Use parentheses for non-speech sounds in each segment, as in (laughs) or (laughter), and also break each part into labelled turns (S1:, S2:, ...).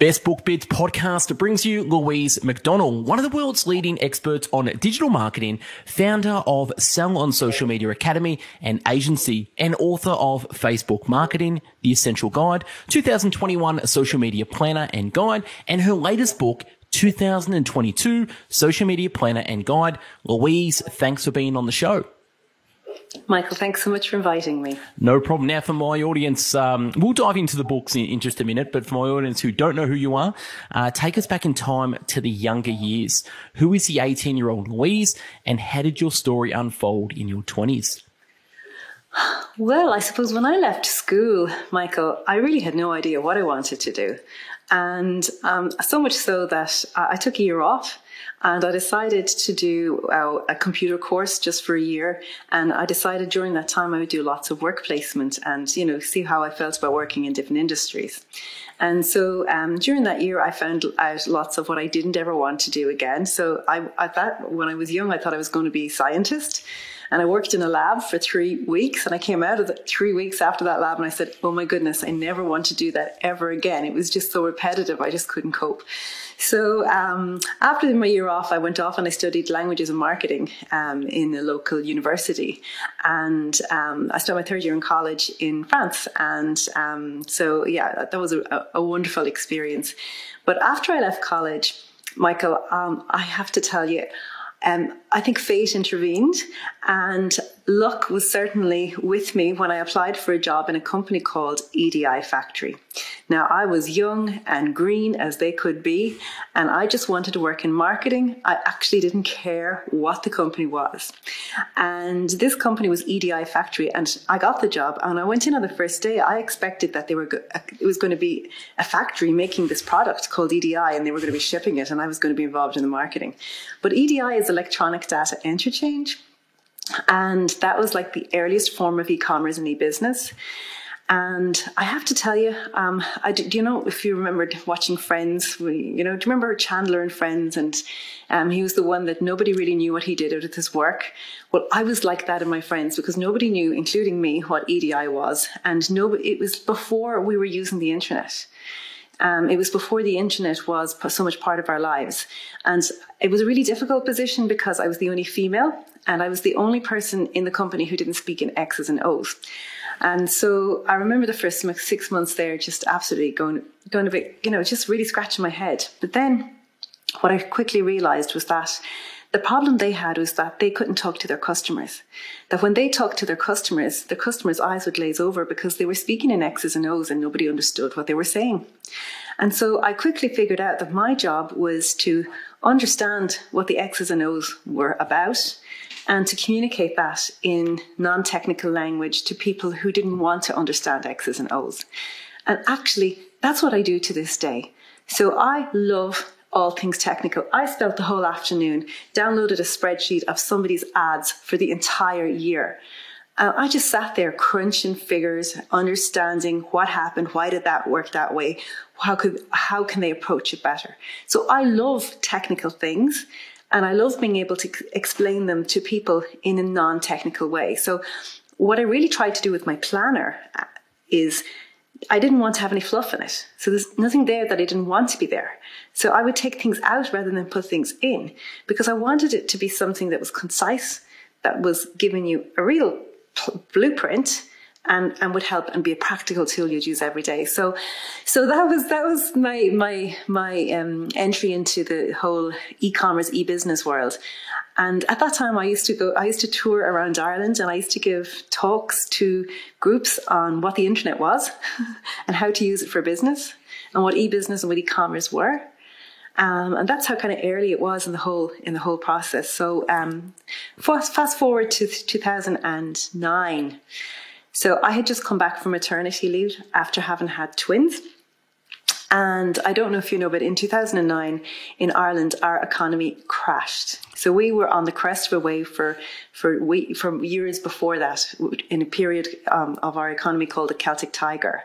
S1: Best Book Bits podcast brings you Louise McDonnell, one of the world's leading experts on digital marketing, founder of Sell on Social Media Academy and agency, and author of Facebook Marketing, The Essential Guide, 2021 Social Media Planner and Guide, and her latest book, 2022 Social Media Planner and Guide. Louise, thanks for being on the show.
S2: Michael, thanks so much for inviting me.
S1: No problem. Now, for my audience, um, we'll dive into the books in, in, just a minute, but for my audience who don't know who you are, uh, take us back in time to the younger years. Who is the 18 year old Louise, and how did your story unfold in your 20s?
S2: Well, I suppose when I left school, Michael, I really had no idea what I wanted to do. And um, so much so that I took a year off and I decided to do uh, a computer course just for a year. And I decided during that time I would do lots of work placement and, you know, see how I felt about working in different industries. And so um, during that year, I found out lots of what I didn't ever want to do again. So I, I thought when I was young, I thought I was going to be a scientist. And I worked in a lab for three weeks and I came out of the three weeks after that lab and I said, Oh my goodness, I never want to do that ever again. It was just so repetitive. I just couldn't cope. So um, after my year off, I went off and I studied languages and marketing um, in a local university. And um, I started my third year in college in France. And um, so, yeah, that was a, a, wonderful experience. But after I left college, Michael, um, I have to tell you, um, I think fate intervened and luck was certainly with me when I applied for a job in a company called EDI Factory. Now, I was young and green as they could be, and I just wanted to work in marketing. I actually didn't care what the company was. And this company was EDI Factory, and I got the job. And I went in on the first day. I expected that they were go- uh, it was going to be a factory making this product called EDI, and they were going to be shipping it, and I was going to be involved in the marketing. But EDI is electronic data interchange. And that was like the earliest form of e-commerce and e-business. And I have to tell you, um, I do, do, you know if you remembered watching Friends? We, you know, do you remember Chandler and Friends? And um, he was the one that nobody really knew what he did out of his work. Well, I was like that in my friends because nobody knew, including me, what EDI was, and nobody. It was before we were using the internet. Um, it was before the internet was so much part of our lives. And it was a really difficult position because I was the only female and I was the only person in the company who didn't speak in X's and O's. And so I remember the first six months there just absolutely going, going a bit, you know, just really scratching my head. But then what I quickly realized was that the problem they had was that they couldn't talk to their customers. That when they talked to their customers, the customers' eyes would glaze over because they were speaking in X's and O's and nobody understood what they were saying. And so I quickly figured out that my job was to understand what the X's and O's were about and to communicate that in non technical language to people who didn't want to understand X's and O's. And actually, that's what I do to this day. So I love all things technical. I spent the whole afternoon, downloaded a spreadsheet of somebody's ads for the entire year. Uh, I just sat there crunching figures, understanding what happened, why did that work that way, how could how can they approach it better. So I love technical things, and I love being able to explain them to people in a non technical way. So, what I really tried to do with my planner uh, is I didn't want to have any fluff in it. So, there's nothing there that I didn't want to be there. So, I would take things out rather than put things in because I wanted it to be something that was concise, that was giving you a real blueprint and and would help and be a practical tool you'd use every day. So so that was that was my my my um, entry into the whole e-commerce e-business world. And at that time, I used to go. I used to tour around Ireland, and I used to give talks to groups on what the internet was, (laughs) and how to use it for business, and what e-business and what e-commerce were. Um, and that's how kind of early it was in the whole in the whole process. So um, fast, fast forward to 2009. So I had just come back from maternity leave after having had twins. And I don't know if you know, but in 2009 in Ireland, our economy crashed. So we were on the crest of a wave for, for, we, for years before that, in a period um, of our economy called the Celtic Tiger.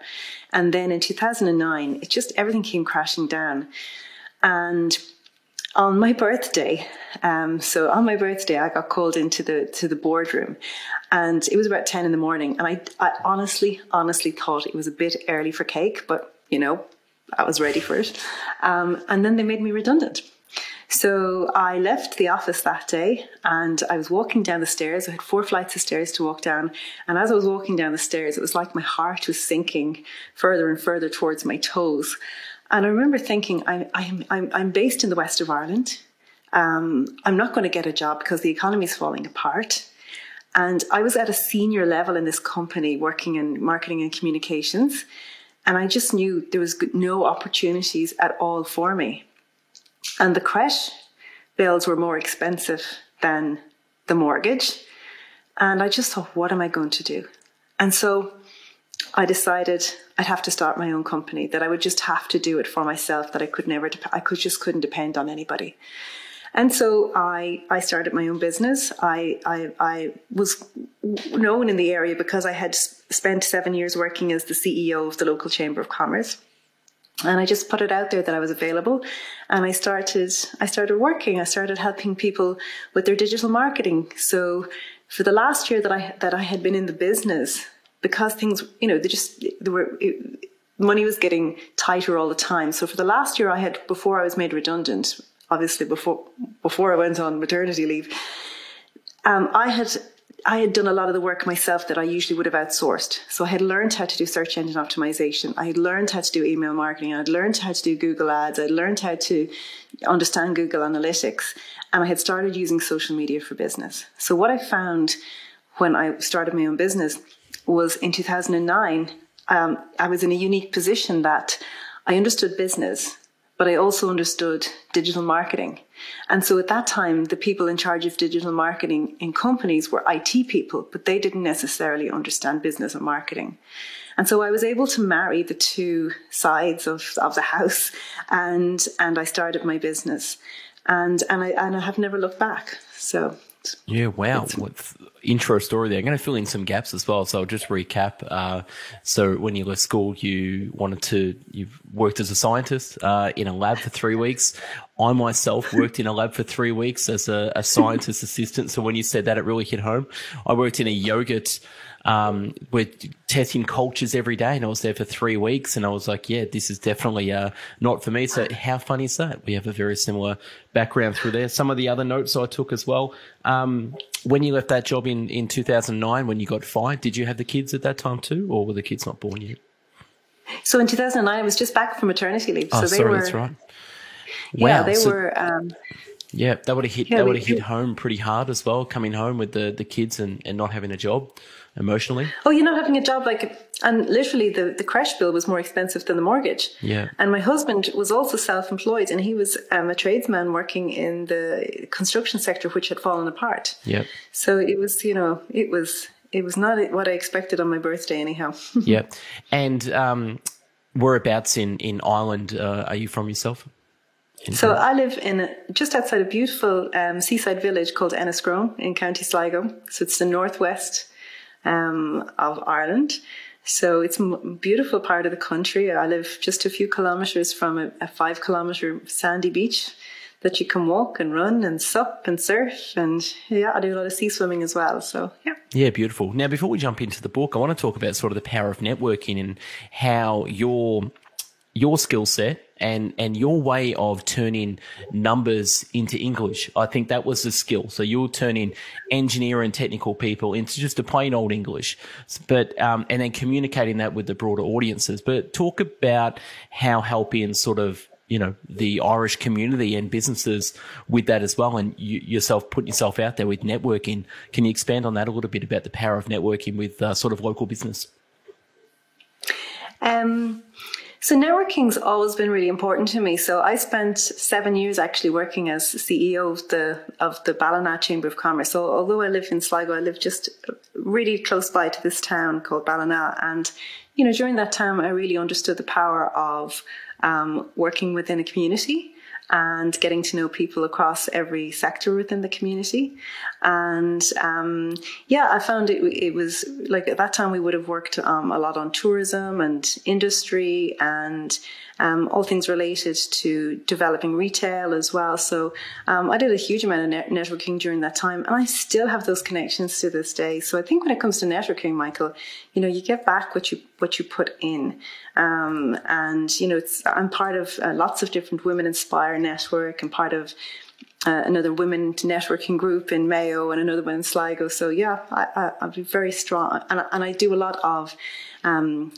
S2: And then in 2009, it just, everything came crashing down. And on my birthday, um, so on my birthday, I got called into the to the boardroom, and it was about ten in the morning. And I, I honestly, honestly thought it was a bit early for cake, but you know, I was ready for it. Um, and then they made me redundant. So I left the office that day and I was walking down the stairs. I had four flights of stairs to walk down. And as I was walking down the stairs, it was like my heart was sinking further and further towards my toes. And I remember thinking, I'm, I'm, I'm, based in the west of Ireland. Um, I'm not going to get a job because the economy is falling apart. And I was at a senior level in this company working in marketing and communications. And I just knew there was no opportunities at all for me. And the creche bills were more expensive than the mortgage. And I just thought, what am I going to do? And so I decided I'd have to start my own company, that I would just have to do it for myself, that I could never, I could just couldn't depend on anybody. And so I, I started my own business. I, I, I was known in the area because I had spent seven years working as the CEO of the local Chamber of Commerce. And I just put it out there that I was available. And I started, I started working. I started helping people with their digital marketing. So for the last year that I, that I had been in the business, because things, you know, they just, they were, it, money was getting tighter all the time. So for the last year I had, before I was made redundant, obviously before before I went on maternity leave, um, I had I had done a lot of the work myself that I usually would have outsourced. So I had learned how to do search engine optimization. I had learned how to do email marketing. I had learned how to do Google ads. I had learned how to understand Google Analytics. And I had started using social media for business. So what I found when I started my own business was in 2009, um, I was in a unique position that I understood business but I also understood digital marketing. And so at that time, the people in charge of digital marketing in companies were IT people, but they didn't necessarily understand business and marketing. And so I was able to marry the two sides of, of the house and, and I started my business and, and I, and I have never looked back. So
S1: yeah, wow. What intro story there. I'm going to fill in some gaps as well. So I'll just recap. Uh, so when you left school, you wanted to, you worked as a scientist uh, in a lab for three weeks. I myself worked in a lab for three weeks as a, a scientist assistant. So when you said that, it really hit home. I worked in a yogurt um, we're testing cultures every day, and I was there for three weeks, and I was like, yeah, this is definitely uh, not for me. So how funny is that? We have a very similar background through there. Some of the other notes I took as well. Um, when you left that job in, in 2009, when you got fired, did you have the kids at that time too, or were the kids not born yet?
S2: So in 2009, I was just back from maternity leave.
S1: Oh,
S2: so
S1: they sorry,
S2: were,
S1: that's right.
S2: Wow. Yeah, they so, were. Um,
S1: yeah, that would have hit. Yeah, that would have hit home pretty hard as well. Coming home with the, the kids and, and not having a job emotionally?
S2: Oh, you're not having a job like, and literally the, the creche bill was more expensive than the mortgage.
S1: Yeah.
S2: And my husband was also self employed and he was um, a tradesman working in the construction sector, which had fallen apart.
S1: Yeah.
S2: So it was, you know, it was, it was not what I expected on my birthday, anyhow. (laughs)
S1: yeah. And um, whereabouts in, in Ireland uh, are you from yourself?
S2: So I live in a, just outside a beautiful um, seaside village called Enniscrone in County Sligo. So it's the northwest um, of Ireland. So it's a beautiful part of the country. I live just a few kilometres from a, a five kilometre sandy beach that you can walk and run and sup and surf and yeah, I do a lot of sea swimming as well. So yeah.
S1: Yeah, beautiful. Now before we jump into the book, I want to talk about sort of the power of networking and how your your skill set and and your way of turning numbers into English. I think that was the skill. So you're turning engineer and technical people into just a plain old English, but um, and then communicating that with the broader audiences. But talk about how helping sort of you know the Irish community and businesses with that as well, and you, yourself putting yourself out there with networking. Can you expand on that a little bit about the power of networking with uh, sort of local business?
S2: Um, so networking's always been really important to me. So I spent seven years actually working as CEO of the of the Ballina Chamber of Commerce. So although I live in Sligo, I live just really close by to this town called Ballina. And you know, during that time, I really understood the power of um, working within a community and getting to know people across every sector within the community. And um, yeah, I found it, it was like at that time we would have worked um, a lot on tourism and industry and um, all things related to developing retail as well. So um, I did a huge amount of net- networking during that time, and I still have those connections to this day. So I think when it comes to networking, Michael, you know, you get back what you what you put in, um, and you know, I'm part of uh, lots of different Women Inspire network, and part of uh, another women networking group in Mayo and another one in Sligo. So yeah, I, I, be very strong, and, and I do a lot of um,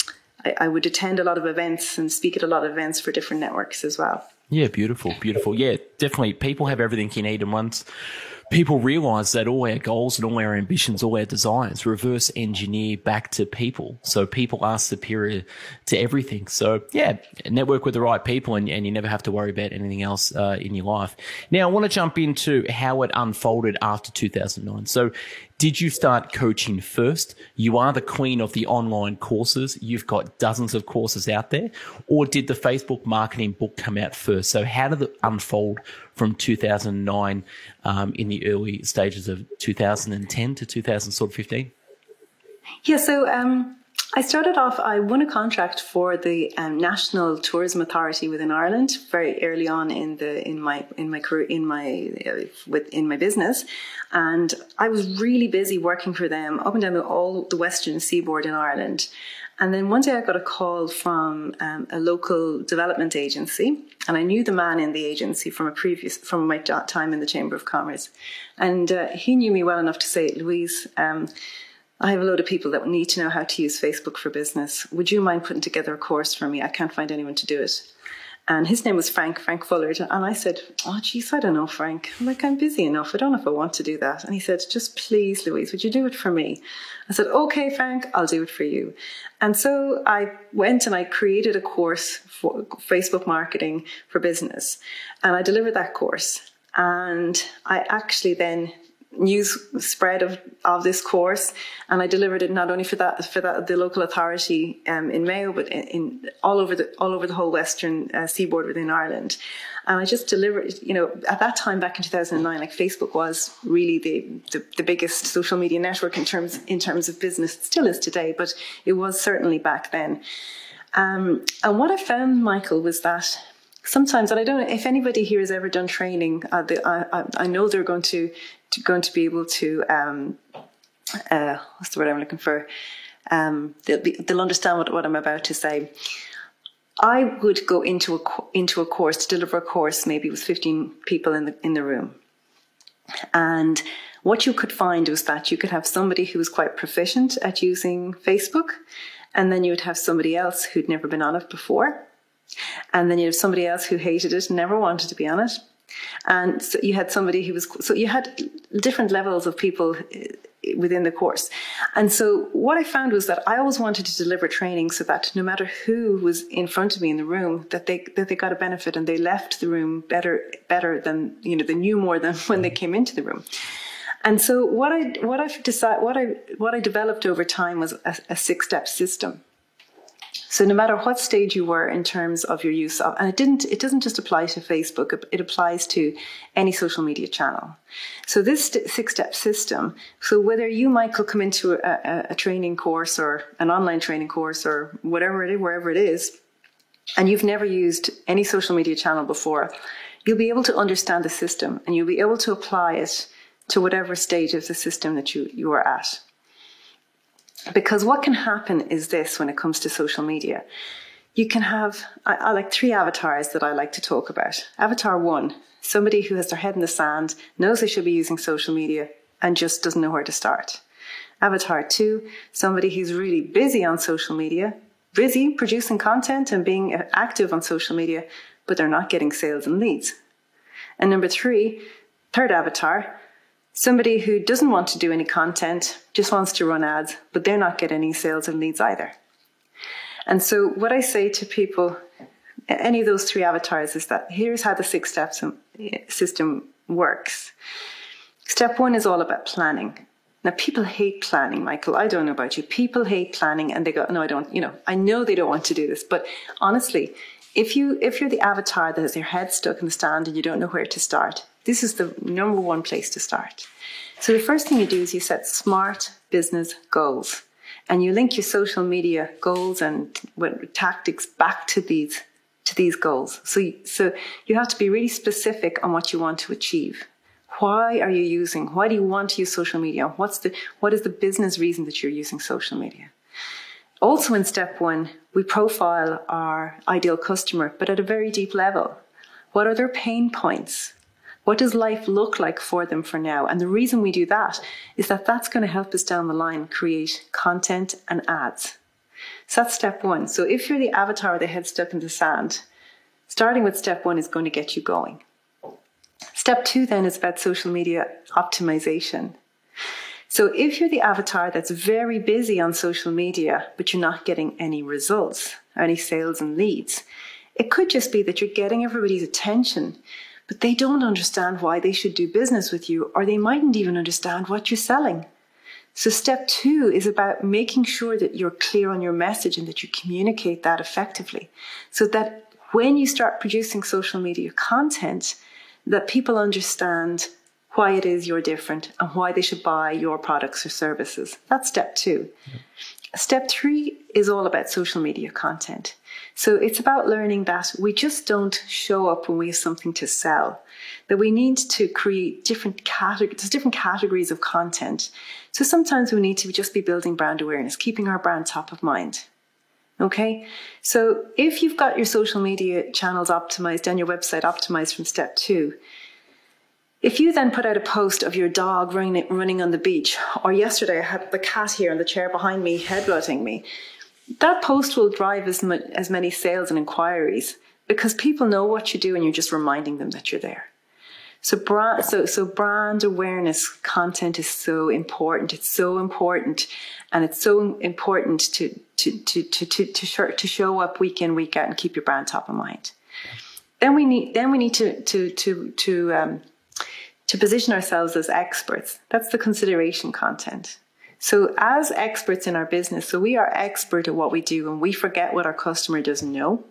S2: I, I would attend a lot of events and speak at a lot of events for different networks as well.
S1: Yeah, beautiful, beautiful. Yeah, definitely. People have everything you need, and once people realize that all our goals and all our ambitions, all our desires reverse engineer back to people. So people are superior to everything. So yeah, network with the right people and, and you never have to worry about anything else uh, in your life. Now I want to jump into how it unfolded after 2009. So did you start coaching first? You are the queen of the online courses. You've got dozens of courses out there. Or did the Facebook marketing book come out first? So how did it unfold from 2009 um, in the early stages of 2010 to 2015?
S2: Yeah, so um, I started off. I won a contract for the um, National Tourism Authority within Ireland very early on in the in my in my career in my uh, within my business, and I was really busy working for them up and down the, all the western seaboard in Ireland. And then one day I got a call from um, a local development agency, and I knew the man in the agency from a previous from my time in the Chamber of Commerce, and uh, he knew me well enough to say, Louise. Um, I have a load of people that need to know how to use Facebook for business. Would you mind putting together a course for me? I can't find anyone to do it. And his name was Frank, Frank Fullard. And I said, Oh, geez, I don't know, Frank. I'm like, I'm busy enough. I don't know if I want to do that. And he said, Just please, Louise, would you do it for me? I said, Okay, Frank, I'll do it for you. And so I went and I created a course for Facebook marketing for business. And I delivered that course. And I actually then news spread of, of this course, and I delivered it not only for that for that the local authority um, in Mayo, but in, in, all over the all over the whole western uh, seaboard within Ireland. And I just delivered, you know, at that time back in 2009, like Facebook was really the, the, the biggest social media network in terms in terms of business. It still is today, but it was certainly back then. Um, and what I found, Michael, was that sometimes, and I don't know if anybody here has ever done training. Uh, the, I, I, know they're going to, to, going to be able to. Um, uh, what's the word I'm looking for? Um, they'll, be, they'll understand what, what I'm about to say. I would go into a into a course to deliver a course, maybe with 15 people in the in the room, and what you could find was that you could have somebody who was quite proficient at using Facebook, and then you would have somebody else who'd never been on it before, and then you have somebody else who hated it, never wanted to be on it. And so you had somebody who was, so you had different levels of people eh, within the course. And so what I found was that I always wanted to deliver training so that no matter who was in front of me in the room, that they, that they got a benefit and they left the room better, better than, you know, they knew more than when they came into the room. And so what I, what I've decided, what I, what I developed over time was a, a six step system. So no matter what stage you were in terms of your use of, and it didn't, it doesn't just apply to Facebook, it applies to any social media channel. So this six step system, so whether you, Michael, come into a, a, training course or an online training course or whatever it is, wherever it is, and you've never used any social media channel before, you'll be able to understand the system and you'll be able to apply it to whatever stage of the system that you, you are at. Because what can happen is this when it comes to social media. You can have, I, I like three avatars that I like to talk about. Avatar one, somebody who has their head in the sand, knows they should be using social media, and just doesn't know where to start. Avatar two, somebody who's really busy on social media, busy producing content and being active on social media, but they're not getting sales and leads. And number three, third avatar, Somebody who doesn't want to do any content, just wants to run ads, but they're not getting any sales and leads either. And so what I say to people, any of those three avatars is that here's how the six steps um, system works. Step one is all about planning. Now, people hate planning, Michael. I don't know about you. People hate planning and they go, no, I don't, you know, I know they don't want to do this, but honestly, if you if you're the avatar that has your head stuck in the stand and you don't know where to start, this is the number one place to start. So the first thing you do is you set smart business goals and you link your social media goals and tactics back to these to these goals. So so you have to be really specific on what you want to achieve. Why are you using? Why do you want to use social media? What's the what is the business reason that you're using social media? Also in step 1, we profile our ideal customer but at a very deep level. What are their pain points? What does life look like for them for now? And the reason we do that is that that's going to help us down the line create content and ads. So that's step one. So if you're the avatar with the head stuck in the sand, starting with step one is going to get you going. Step two then is about social media optimization. So if you're the avatar that's very busy on social media, but you're not getting any results, any sales and leads, it could just be that you're getting everybody's attention, but they don't understand why they should do business with you, or they mightn't even understand what you're selling. So step two is about making sure that you're clear on your message and that you communicate that effectively so that when you start producing social media content, that people understand why it is you're different and why they should buy your products or services. That's step two. Step three is all about social media content. So it's about learning that we just don't show up when we have something to sell, that we need to create different categories, there's different categories of content. So sometimes we need to just be building brand awareness, keeping our brand top of mind. Okay. So if you've got your social media channels optimized and your website optimized from step two, if you then put out a post of your dog running, running on the beach, or yesterday I had the cat here in the chair behind me headbutting me, that post will drive as, as many sales and inquiries because people know what you do and you're just reminding them that you're there. So brand, so, so brand awareness content is so important. It's so important. And it's so important to, to, to, to, to, to, show, to show up week in, week out and keep your brand top of mind. Then we need, then we need to, to, to, to, um, to position ourselves as experts. That's the consideration content. So as experts in our business, so we are expert at what we do and we forget what our customer doesn't know.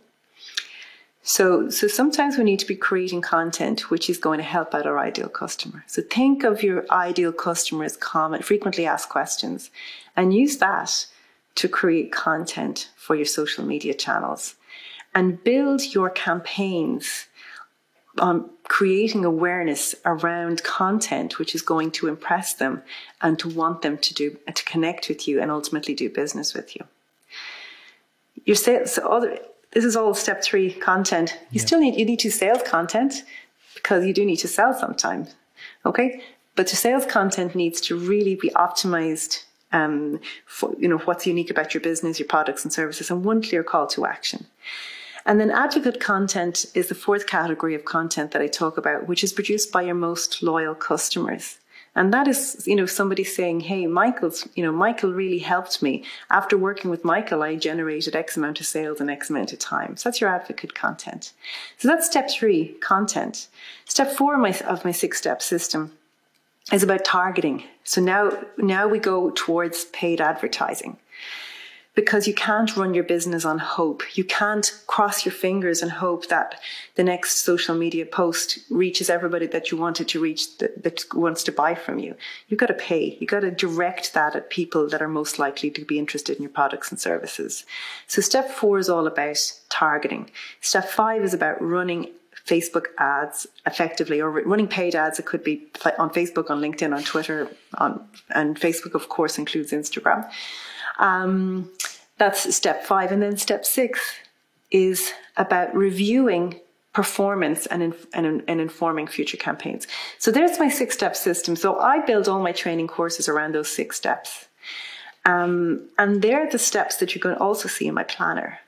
S2: So, so sometimes we need to be creating content which is going to help out our ideal customer. So think of your ideal customer's as common, frequently asked questions and use that to create content for your social media channels and build your campaigns on creating awareness around content which is going to impress them and to want them to do to connect with you and ultimately do business with you. Your sales so other, this is all step three content. You yeah. still need you need to sales content because you do need to sell sometimes okay? But the sales content needs to really be optimized um, for you know what's unique about your business your products and services and one clear call to action and then advocate content is the fourth category of content that I talk about, which is produced by your most loyal customers. And that is, you know, somebody saying, Hey, Michael's, you know, Michael really helped me. After working with Michael, I generated X amount of sales in X amount of time. So that's your advocate content. So that's step three, content. Step four of my, of my six step system is about targeting. So now, now we go towards paid advertising because you can't run your business on hope. You can't cross your fingers and hope that the next social media post reaches everybody that you wanted to reach that, that wants to buy from you. You've got to pay. You've got to direct that at people that are most likely to be interested in your products and services. So step four is all about targeting. Step five is about running Facebook ads effectively or running paid ads. It could be on Facebook, on LinkedIn, on Twitter, on, and Facebook, of course, includes Instagram. Um, that's step five. And then step six is about reviewing performance and, and, and informing future campaigns. So there's my six step system. So I build all my training courses around those six steps. Um, and they're the steps that you're going to also see in my planner.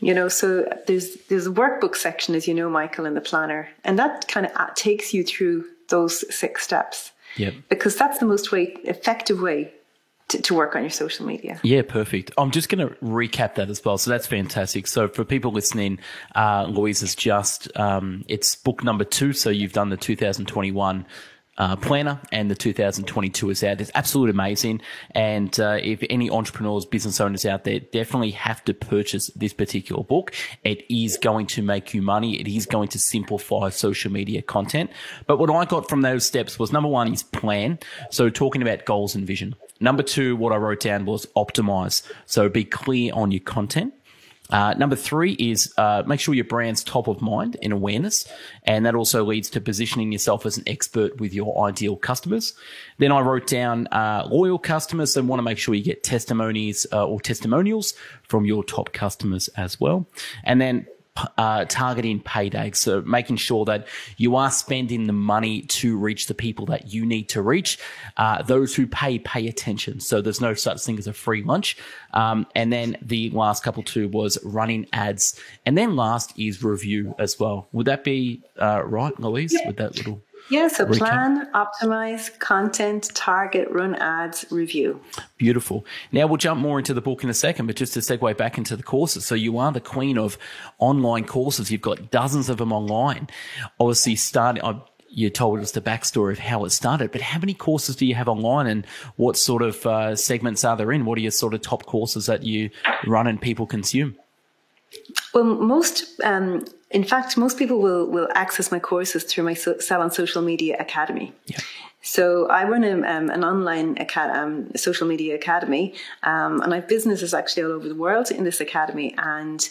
S2: You know, so there's there's a workbook section, as you know, Michael, in the planner, and that kind of takes you through those six steps.
S1: Yep.
S2: Because that's the most way effective way to, to work on your social media.
S1: Yeah, perfect. I'm just going to recap that as well. So that's fantastic. So for people listening, uh, Louise is just, um, it's book number two. So you've done the 2021 uh, planner and the 2022 is out. It's absolutely amazing. And uh, if any entrepreneurs, business owners out there, definitely have to purchase this particular book. It is going to make you money. It is going to simplify social media content. But what I got from those steps was number one is plan. So talking about goals and vision. Number two, what I wrote down was optimize. So be clear on your content. Uh, number three is uh, make sure your brand's top of mind in awareness, and that also leads to positioning yourself as an expert with your ideal customers. Then I wrote down uh, loyal customers, and want to make sure you get testimonies uh, or testimonials from your top customers as well. And then uh, targeting payday. So making sure that you are spending the money to reach the people that you need to reach. Uh, those who pay, pay attention. So there's no such thing as a free lunch. Um, and then the last couple two was running ads. And then last is review as well. Would that be uh, right, Louise, yeah. with that little?
S2: Yeah, so recap. plan, optimize, content, target, run ads, review.
S1: Beautiful. Now we'll jump more into the book in a second, but just to segue back into the courses. So you are the queen of online courses. You've got dozens of them online. Obviously, starting, you told us the backstory of how it started, but how many courses do you have online and what sort of uh, segments are there in? What are your sort of top courses that you run and people consume?
S2: Well, most um, in fact, most people will will access my courses through my so- Sell on Social Media Academy. Yeah. So I run a, um, an online acad- um, social media academy, um, and I have businesses actually all over the world in this academy. And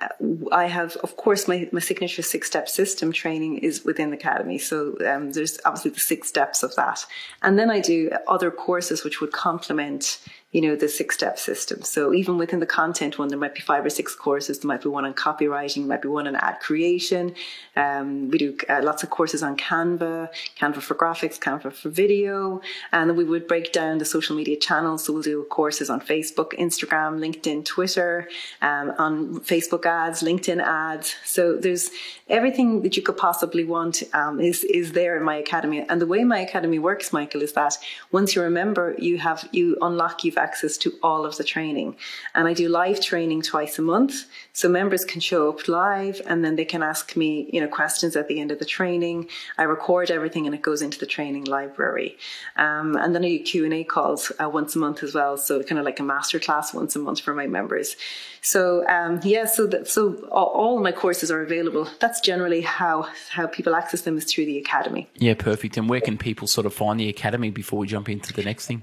S2: uh, I have, of course, my, my signature six step system training is within the academy. So um, there's obviously the six steps of that, and then I do other courses which would complement you know, the six step system. So even within the content one, there might be five or six courses. There might be one on copywriting, might be one on ad creation. Um, we do uh, lots of courses on Canva, Canva for graphics, Canva for video. And then we would break down the social media channels. So we'll do courses on Facebook, Instagram, LinkedIn, Twitter, um, on Facebook ads, LinkedIn ads. So there's everything that you could possibly want um, is, is there in my academy. And the way my academy works, Michael, is that once you're a member, you have, you unlock, you've access to all of the training. And I do live training twice a month. So members can show up live and then they can ask me, you know, questions at the end of the training. I record everything and it goes into the training library. Um, and then I do Q&A calls uh, once a month as well. So kind of like a masterclass once a month for my members. So um, yeah, so that, so all, all my courses are available. That's generally how how people access them is through the academy.
S1: Yeah, perfect. And where can people sort of find the academy before we jump into the next thing?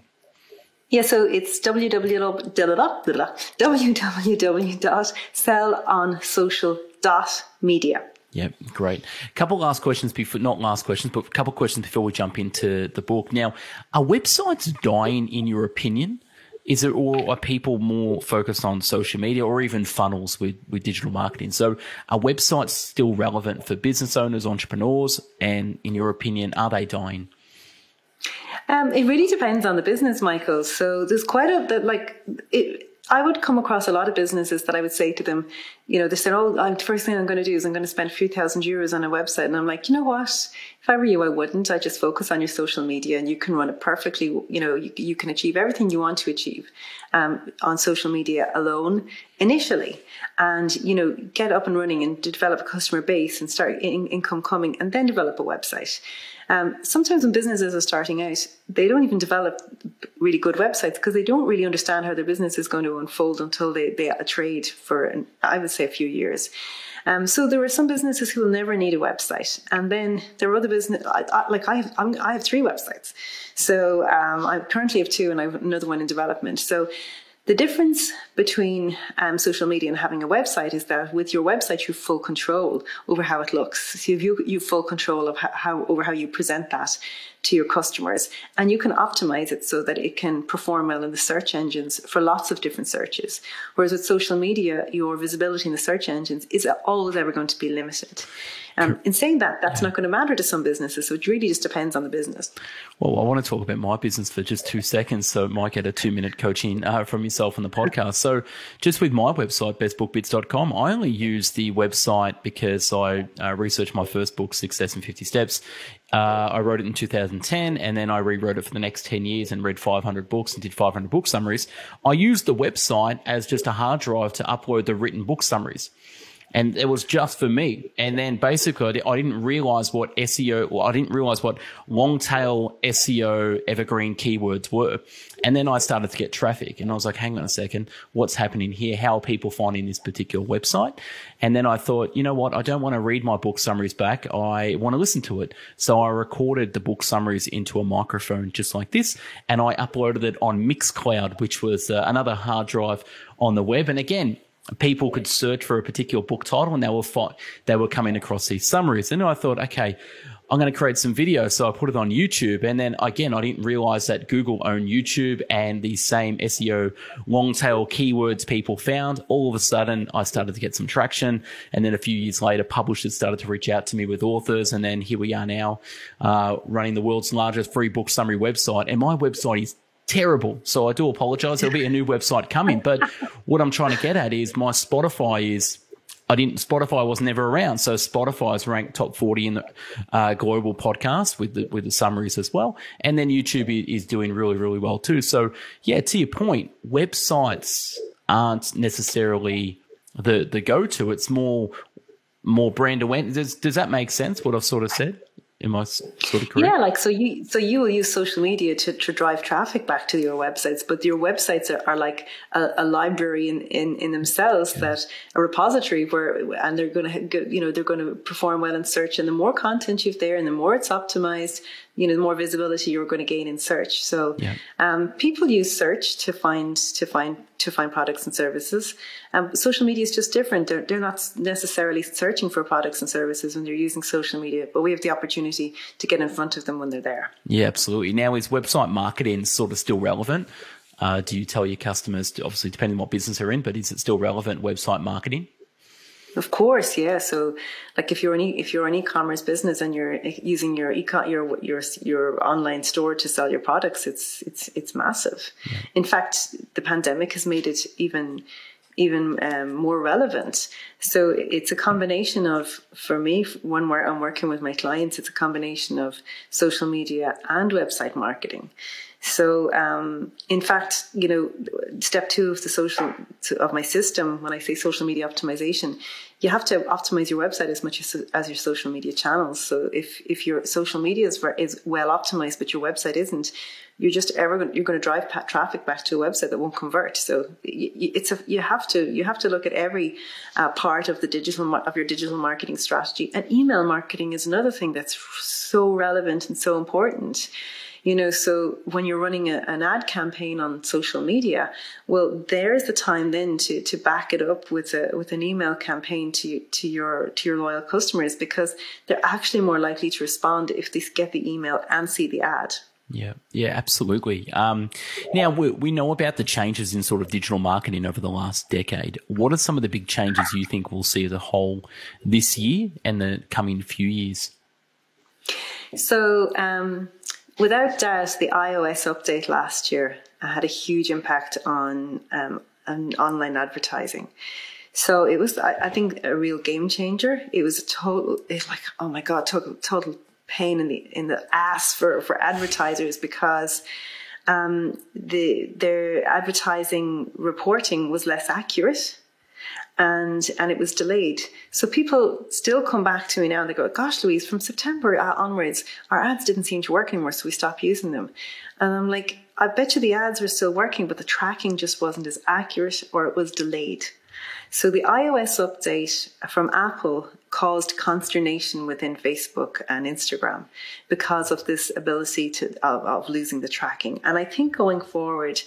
S2: Yeah, so it's www.sellonsocial.media.
S1: Yeah, great. A couple last questions before, not last questions, but a couple questions before we jump into the book. Now, are websites dying in your opinion? Is it, or are people more focused on social media or even funnels with, with digital marketing? So are websites still relevant for business owners, entrepreneurs? And in your opinion, are they dying?
S2: Um, it really depends on the business, Michael. So there's quite a that like it. I would come across a lot of businesses that I would say to them, you know, they said, "Oh, the first thing I'm going to do is I'm going to spend a few thousand euros on a website," and I'm like, you know what? If I were you, I wouldn't. I just focus on your social media, and you can run it perfectly. You know, you, you can achieve everything you want to achieve um, on social media alone initially, and you know, get up and running and develop a customer base and start in, income coming, and then develop a website. Um, sometimes when businesses are starting out, they don't even develop really good websites because they don't really understand how their business is going to unfold until they, they trade for, an, I would say, a few years. Um, so there are some businesses who will never need a website, and then there are other business I, I, like I have I'm, i have three websites. So um, I currently have two, and I have another one in development. So the difference between um, social media and having a website is that with your website, you have full control over how it looks. So you have full control of how, over how you present that to your customers, and you can optimize it so that it can perform well in the search engines for lots of different searches. Whereas with social media, your visibility in the search engines is always ever going to be limited. Um, in saying that, that's yeah. not going to matter to some businesses. So it really just depends on the business.
S1: Well, I want to talk about my business for just two seconds. So it might get a two minute coaching uh, from yourself on the podcast. so just with my website, bestbookbits.com, I only use the website because I uh, researched my first book, Success in 50 Steps. Uh, I wrote it in 2010 and then I rewrote it for the next 10 years and read 500 books and did 500 book summaries. I used the website as just a hard drive to upload the written book summaries. And it was just for me. And then basically, I didn't realize what SEO, or I didn't realize what long tail SEO evergreen keywords were. And then I started to get traffic, and I was like, hang on a second, what's happening here? How are people finding this particular website? And then I thought, you know what? I don't want to read my book summaries back. I want to listen to it. So I recorded the book summaries into a microphone just like this, and I uploaded it on Mixcloud, which was uh, another hard drive on the web. And again, people could search for a particular book title and they were they were coming across these summaries. And I thought, okay, I'm going to create some videos. So I put it on YouTube. And then again, I didn't realize that Google owned YouTube and the same SEO long tail keywords people found. All of a sudden, I started to get some traction. And then a few years later, publishers started to reach out to me with authors. And then here we are now, uh, running the world's largest free book summary website. And my website is terrible. So I do apologize. There'll be a new website coming. But what I'm trying to get at is my Spotify is I didn't, Spotify was never around. So Spotify is ranked top 40 in the uh, global podcast with the, with the summaries as well. And then YouTube is doing really, really well too. So yeah, to your point, websites aren't necessarily the, the go-to. It's more, more brand awareness. Does, does that make sense? What I've sort of said? Am I sort of correct?
S2: Yeah, like so you so you will use social media to, to drive traffic back to your websites, but your websites are, are like a, a, library in, in, in themselves yeah. that a repository where and they're going to you know they're going to perform well in search, and the more content you've there, and the more it's optimized, you know, the more visibility you're going to gain in search. So yeah. um, people use search to find to find to find products and services. Um, social media is just different. They're, they're not necessarily searching for products and services when they're using social media, but we have the opportunity to get in front of them when they're there.
S1: Yeah, absolutely. Now, is website marketing sort of still relevant? Uh, do you tell your customers, to, obviously depending on what business they're in, but is it still relevant website marketing?
S2: Of course, yeah. So, like if you're an e- if you're an e-commerce business and you're using your your your your online store to sell your products, it's it's it's massive. Yeah. In fact, the pandemic has made it even even um, more relevant. So it's a combination of, for me, when where I'm working with my clients, it's a combination of social media and website marketing. So, um, in fact, you know, step two of the social of my system, when I say social media optimization, you have to optimize your website as much as, as your social media channels. So, if if your social media is, is well optimized, but your website isn't, you're just ever going, you're going to drive traffic back to a website that won't convert. So, it's a you have to you have to look at every uh, part of the digital of your digital marketing strategy. And email marketing is another thing that's so relevant and so important you know so when you're running a, an ad campaign on social media well there's the time then to to back it up with a with an email campaign to to your to your loyal customers because they're actually more likely to respond if they get the email and see the ad
S1: yeah, yeah, absolutely. Um, now we, we know about the changes in sort of digital marketing over the last decade. What are some of the big changes you think we'll see as a whole this year and the coming few years?
S2: So, um, without doubt, the iOS update last year had a huge impact on, um, on online advertising. So it was, I, I, think, a real game changer. It was a total, it's like, oh my god, total, total pain in the in the ass for for advertisers because um, the their advertising reporting was less accurate and and it was delayed. So people still come back to me now and they go, "Gosh, Louise, from September onwards, our ads didn't seem to work anymore, so we stopped using them." And I'm like, "I bet you the ads were still working, but the tracking just wasn't as accurate, or it was delayed." So the iOS update from Apple caused consternation within Facebook and Instagram because of this ability to of, of losing the tracking. And I think going forward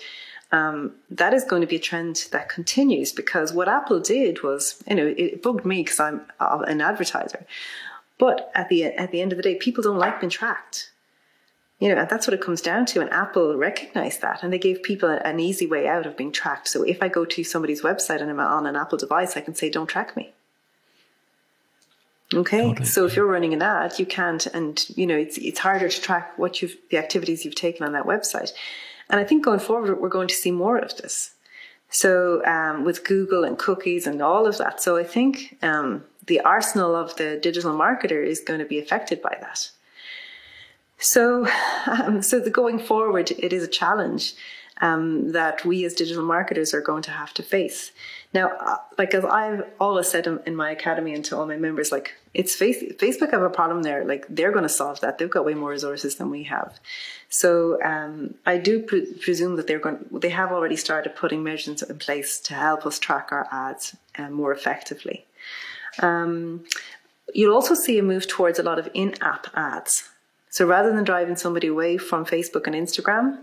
S2: um, that is going to be a trend that continues because what Apple did was, you know, it bugged me because I'm an advertiser. But at the at the end of the day, people don't like being tracked. You know, and that's what it comes down to. And Apple recognized that, and they gave people an easy way out of being tracked. So if I go to somebody's website and I'm on an Apple device, I can say, "Don't track me." Okay, totally. so if you're running an ad, you can't, and you know it's it's harder to track what you've the activities you've taken on that website. And I think going forward, we're going to see more of this. So um, with Google and cookies and all of that. So I think um, the arsenal of the digital marketer is going to be affected by that. So, (laughs) um, so the going forward, it is a challenge. Um, that we as digital marketers are going to have to face. Now, uh, like as I've always said in, my academy and to all my members, like it's face, Facebook have a problem there. Like they're going to solve that. They've got way more resources than we have. So um, I do pre- presume that they're going. They have already started putting measures in place to help us track our ads uh, more effectively. Um, you'll also see a move towards a lot of in-app ads. So rather than driving somebody away from Facebook and Instagram,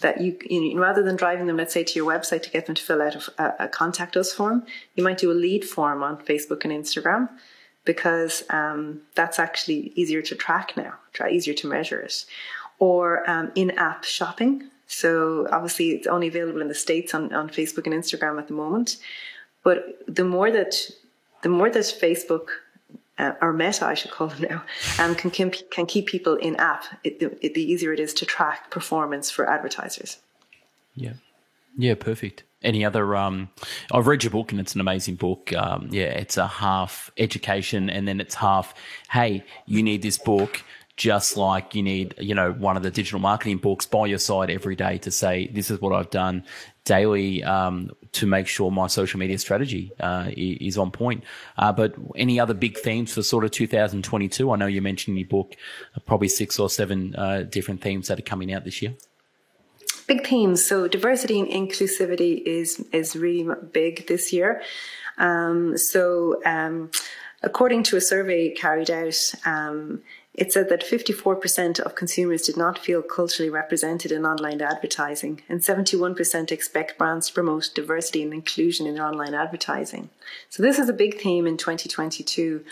S2: that you, you know, rather than driving them, let's say, to your website to get them to fill out a, a contact us form, you might do a lead form on Facebook and Instagram because um, that's actually easier to track now, easier to measure it. Or um, in-app shopping. So obviously, it's only available in the states on, on Facebook and Instagram at the moment. But the more that the more that Facebook uh, or Meta, I should call them now, um, can, can, can keep people in app, it, it, the easier it is to track performance for advertisers.
S1: Yeah, yeah, perfect. Any other? Um, I've read your book and it's an amazing book. Um, yeah, it's a half education and then it's half. Hey, you need this book just like you need, you know, one of the digital marketing books by your side every day to say, this is what I've done daily um, to make sure my social media strategy uh, is on point. Uh, but any other big themes for sort of 2022? I know you mentioned in your book uh, probably six or seven uh, different themes that are coming out this year.
S2: Big themes. So diversity and inclusivity is is really big this year. Um, so um, according to a survey carried out. Um, it said that 54% of consumers did not feel culturally represented in online advertising, and 71% expect brands to promote diversity and inclusion in their online advertising. So, this is a big theme in 2022.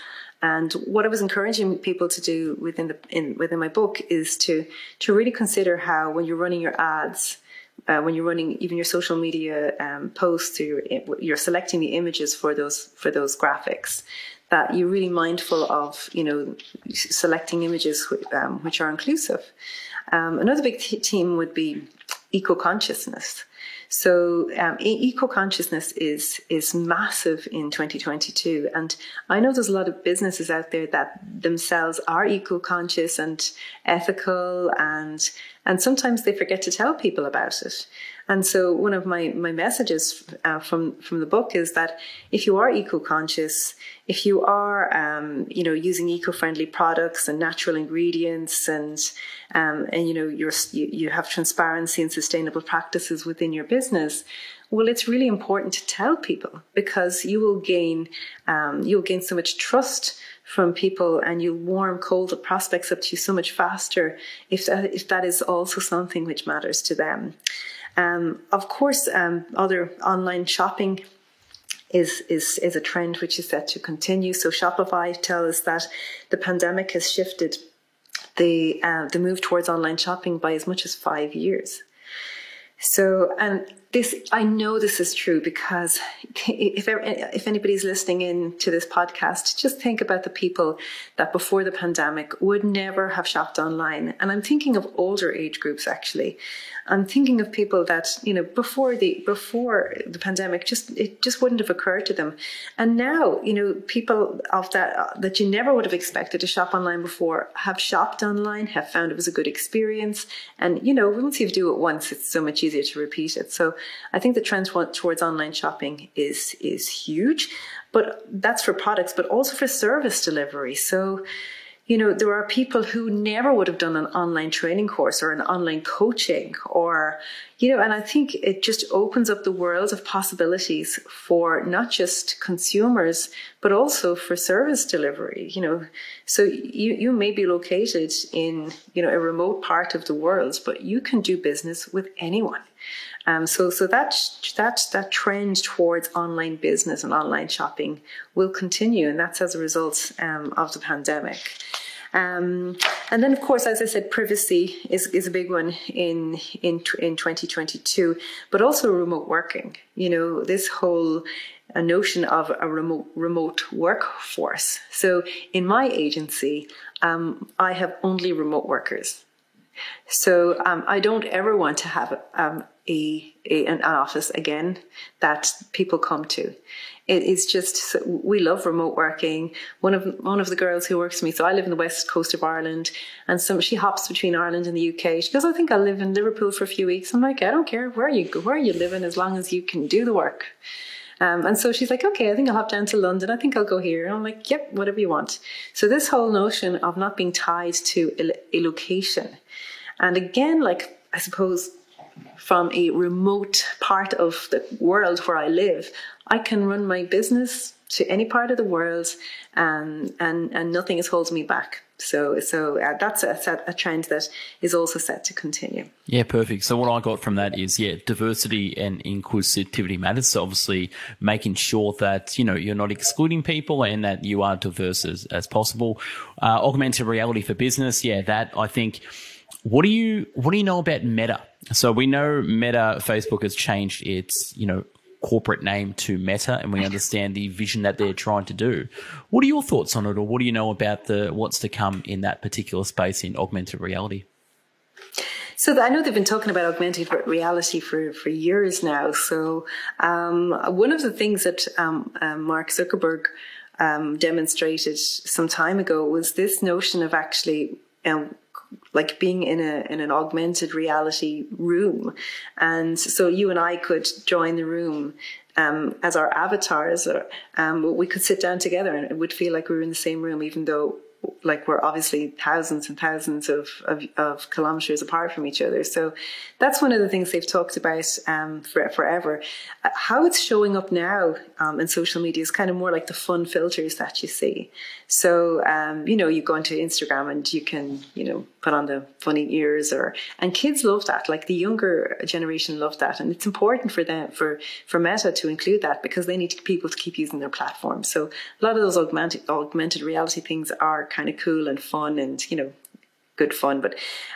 S2: And what I was encouraging people to do within the in, within my book is to to really consider how when you're running your ads, uh, when you're running even your social media um, posts, or you're, you're selecting the images for those for those graphics, that you're really mindful of, you know, selecting images um, which are inclusive. Um, another big theme would be eco consciousness. So um, eco consciousness is is massive in 2022, and I know there's a lot of businesses out there that themselves are eco conscious and ethical, and and sometimes they forget to tell people about it. And so one of my, my messages uh, from, from the book is that if you are eco-conscious, if you are, um, you know, using eco-friendly products and natural ingredients and, um, and, you know, you, you have transparency and sustainable practices within your business, well, it's really important to tell people because you will gain, um, you'll gain so much trust from people and you warm cold the prospects up to you so much faster if that, if that is also something which matters to them. Um, of course, um, other online shopping is, is, is a trend which is set to continue. So Shopify tells us that the pandemic has shifted the, uh, the move towards online shopping by as much as five years. So, and this, I know this is true because if, if anybody's listening in to this podcast, just think about the people that before the pandemic would never have shopped online. And I'm thinking of older age groups actually. I'm thinking of people that, you know, before the, before the pandemic, just, it just wouldn't have occurred to them. And now, you know, people of that, that you never would have expected to shop online before have shopped online, have found it was a good experience. And, you know, once you do it once, it's so much easier to repeat it. So I think the trend towards online shopping is, is huge, but that's for products, but also for service delivery. So, you know, there are people who never would have done an online training course or an online coaching or, you know, and I think it just opens up the world of possibilities for not just consumers, but also for service delivery, you know. So you, you may be located in, you know, a remote part of the world, but you can do business with anyone. Um, so, so that that that trend towards online business and online shopping will continue, and that's as a result um, of the pandemic. Um, and then, of course, as I said, privacy is, is a big one in, in in 2022, but also remote working. You know, this whole a notion of a remote remote workforce. So, in my agency, um, I have only remote workers. So um, I don't ever want to have um, a, a, an office again that people come to. It is just we love remote working. One of one of the girls who works with me, so I live in the west coast of Ireland, and some she hops between Ireland and the UK. She goes, "I think I'll live in Liverpool for a few weeks." I'm like, "I don't care where you go, where you living, as long as you can do the work." Um, and so she's like, okay, I think I'll hop down to London. I think I'll go here. And I'm like, yep, whatever you want. So this whole notion of not being tied to a, a location. And again, like, I suppose from a remote part of the world where I live, I can run my business to any part of the world and, and, and nothing is holding me back. So, so uh, that's a, a, trend that is also set to continue.
S1: Yeah, perfect. So what I got from that is, yeah, diversity and inclusivity matters. So obviously making sure that, you know, you're not excluding people and that you are diverse as, as possible. Uh, augmented reality for business. Yeah, that I think, what do you, what do you know about Meta? So we know Meta, Facebook has changed its, you know, corporate name to Meta, and we understand the vision that they're trying to do. What are your thoughts on it, or what do you know about the what's to come in that particular space in augmented reality?
S2: So I know they've been talking about augmented reality for, for years now. So um, one of the things that um, um, Mark Zuckerberg um, demonstrated some time ago was this notion of actually um, like being in a in an augmented reality room, and so you and I could join the room um, as our avatars. Or, um, we could sit down together, and it would feel like we were in the same room, even though like we're obviously thousands and thousands of, of, of, kilometers apart from each other. So that's one of the things they've talked about um, for, forever. Uh, how it's showing up now um, in social media is kind of more like the fun filters that you see. So, um, you know, you go onto Instagram and you can, you know, put on the funny ears or, and kids love that. Like the younger generation love that. And it's important for them, for, for Meta to include that because they need people to keep using their platform. So a lot of those augmented, augmented reality things are kind of cool and fun and, you know, good fun. But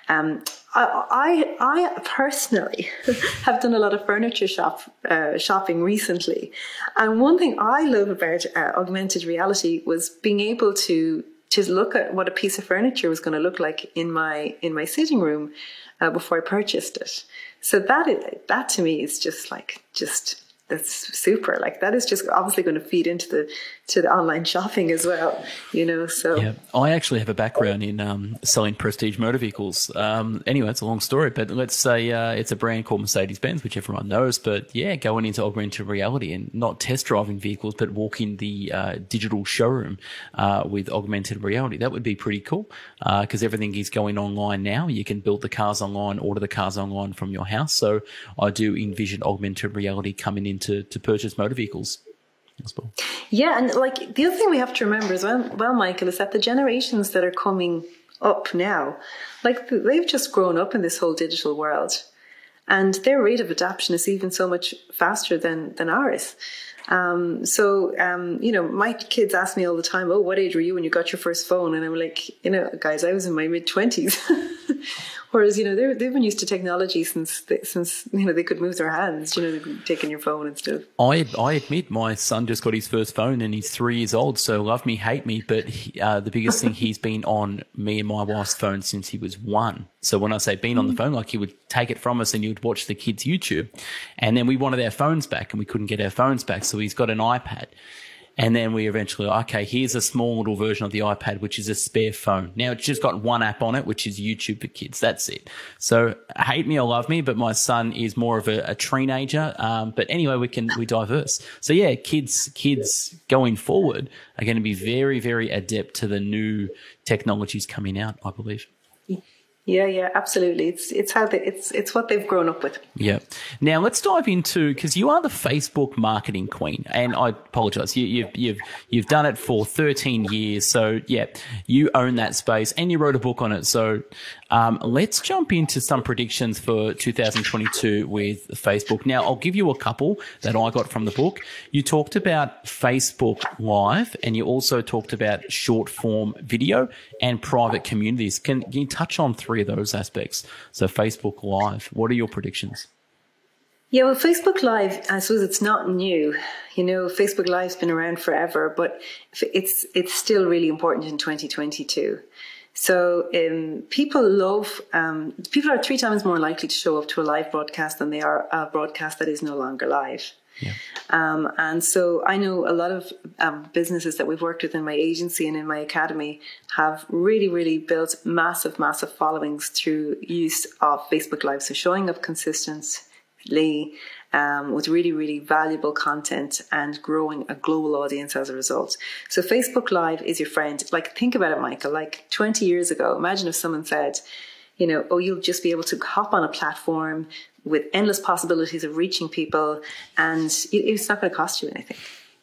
S2: um, I, I, I personally (laughs) have done a lot of furniture shop uh, shopping recently, and one thing I love about uh, augmented reality was being able to to look at what a piece of furniture was going to look like in my in my sitting room uh, before I purchased it. So that is, that to me is just like just that's super. Like that is just obviously going to feed into the to the online shopping as well. You know, so
S1: yeah, I actually have a background in um, selling prestige motor vehicles. Um, anyway, it's a long story, but let's say uh, it's a brand called Mercedes Benz, which everyone knows. But yeah, going into augmented reality and not test driving vehicles, but walking the uh, digital showroom uh, with augmented reality, that would be pretty cool because uh, everything is going online now. You can build the cars online, order the cars online from your house. So I do envision augmented reality coming in to, to purchase motor vehicles.
S2: Yeah, and like the other thing we have to remember as well, well, Michael, is that the generations that are coming up now, like they've just grown up in this whole digital world, and their rate of adoption is even so much faster than than ours. Um, so, um, you know, my kids ask me all the time, "Oh, what age were you when you got your first phone?" And I'm like, you know, guys, I was in my mid twenties. (laughs) Whereas, you know, they're, they've been used to technology since, they, since, you know, they could move their hands, you know, they've taking your phone and stuff.
S1: I, I admit my son just got his first phone and he's three years old. So love me, hate me. But he, uh, the biggest thing he's (laughs) been on me and my wife's phone since he was one. So when I say being on the phone, like he would take it from us and you would watch the kids YouTube. And then we wanted our phones back and we couldn't get our phones back. So he's got an iPad. And then we eventually, okay, here's a small little version of the iPad, which is a spare phone. Now it's just got one app on it, which is YouTube for kids. That's it. So hate me or love me, but my son is more of a, a teenager. Um, but anyway, we can, we diverse. So yeah, kids, kids going forward are going to be very, very adept to the new technologies coming out, I believe.
S2: Yeah, yeah, absolutely. It's it's how they, it's it's what they've grown up with.
S1: Yeah. Now let's dive into because you are the Facebook marketing queen, and I apologize. You, you've you've you've done it for 13 years, so yeah, you own that space, and you wrote a book on it. So um, let's jump into some predictions for 2022 with Facebook. Now, I'll give you a couple that I got from the book. You talked about Facebook Live and you also talked about short form video and private communities. Can, can you touch on three of those aspects? So, Facebook Live, what are your predictions?
S2: Yeah, well, Facebook Live, I suppose it's not new. You know, Facebook Live's been around forever, but it's it's still really important in 2022. So um, people love, um, people are three times more likely to show up to a live broadcast than they are a broadcast that is no longer live. Yeah. Um, and so I know a lot of um, businesses that we've worked with in my agency and in my academy have really, really built massive, massive followings through use of Facebook Live. So showing up consistently um, with really, really valuable content and growing a global audience as a result. So Facebook Live is your friend. Like, think about it, Michael. Like 20 years ago, imagine if someone said, you know, oh, you'll just be able to hop on a platform with endless possibilities of reaching people and it's not going to cost you anything.